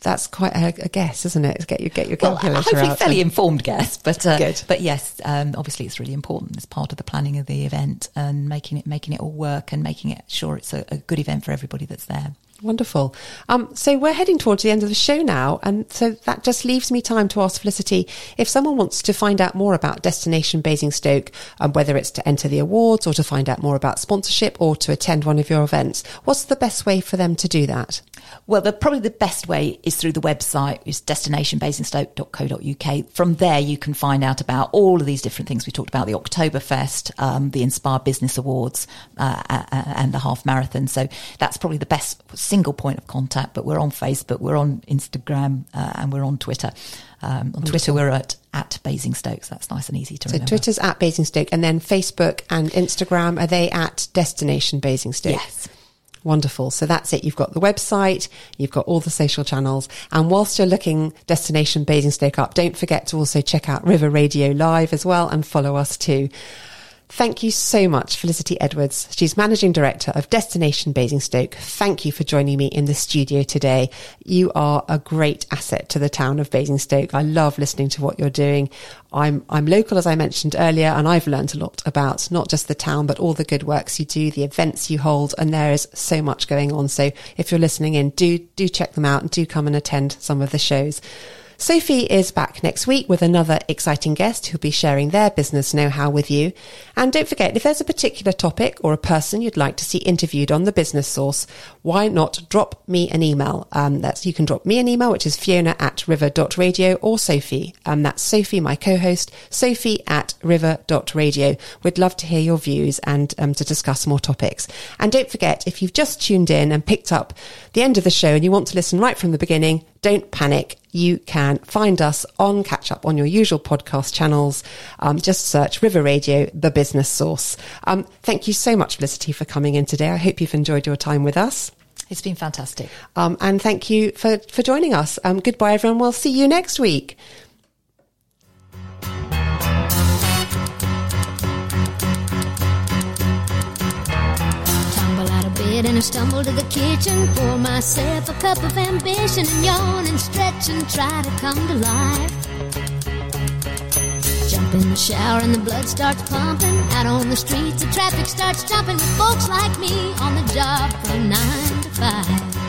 S5: that's quite a, a guess, isn't it? Get your get your
S6: Well,
S5: calculator
S6: hopefully
S5: out.
S6: fairly informed guess, but uh, but yes, um, obviously it's really important as part of the planning of the event and making it making it all work and making it sure it's a, a good event for everybody that's there.
S5: Wonderful. Um, so we're heading towards the end of the show now, and so that just leaves me time to ask Felicity if someone wants to find out more about Destination Basingstoke, um, whether it's to enter the awards or to find out more about sponsorship or to attend one of your events. What's the best way for them to do that?
S6: Well, the, probably the best way is through the website, which is destinationbasingstoke.co.uk. From there, you can find out about all of these different things we talked about: the Oktoberfest, um, the Inspire Business Awards, uh, and the half marathon. So that's probably the best single point of contact. But we're on Facebook, we're on Instagram, uh, and we're on Twitter. Um, on Twitter, we're at at Basingstoke. That's nice and easy to
S5: So
S6: remember.
S5: Twitter's at Basingstoke, and then Facebook and Instagram are they at Destination Basingstoke?
S6: Yes.
S5: Wonderful. So that's it. You've got the website, you've got all the social channels. And whilst you're looking Destination Basingstoke up, don't forget to also check out River Radio Live as well and follow us too. Thank you so much, Felicity Edwards. She's Managing Director of Destination Basingstoke. Thank you for joining me in the studio today. You are a great asset to the town of Basingstoke. I love listening to what you're doing. I'm, I'm local, as I mentioned earlier, and I've learned a lot about not just the town, but all the good works you do, the events you hold, and there is so much going on. So if you're listening in, do, do check them out and do come and attend some of the shows. Sophie is back next week with another exciting guest who'll be sharing their business know-how with you. And don't forget, if there's a particular topic or a person you'd like to see interviewed on the Business Source, why not drop me an email? Um, that's you can drop me an email, which is Fiona at river.radio or Sophie. Um, that's Sophie, my co-host, Sophie at river.radio. We'd love to hear your views and um, to discuss more topics. And don't forget, if you've just tuned in and picked up the end of the show and you want to listen right from the beginning, don't panic. You can find us on Catch Up on your usual podcast channels. Um, just search River Radio, the business source. Um, thank you so much, Felicity, for coming in today. I hope you've enjoyed your time with us.
S6: It's been fantastic.
S5: Um, and thank you for, for joining us. Um, goodbye, everyone. We'll see you next week.
S4: Tumble out of bed and I stumble to the kitchen. Pour myself a cup of ambition and yawn and stretch and try to come to life. Jump in the shower and the blood starts pumping. Out on the streets, the traffic starts jumping with folks like me on the job from nine five.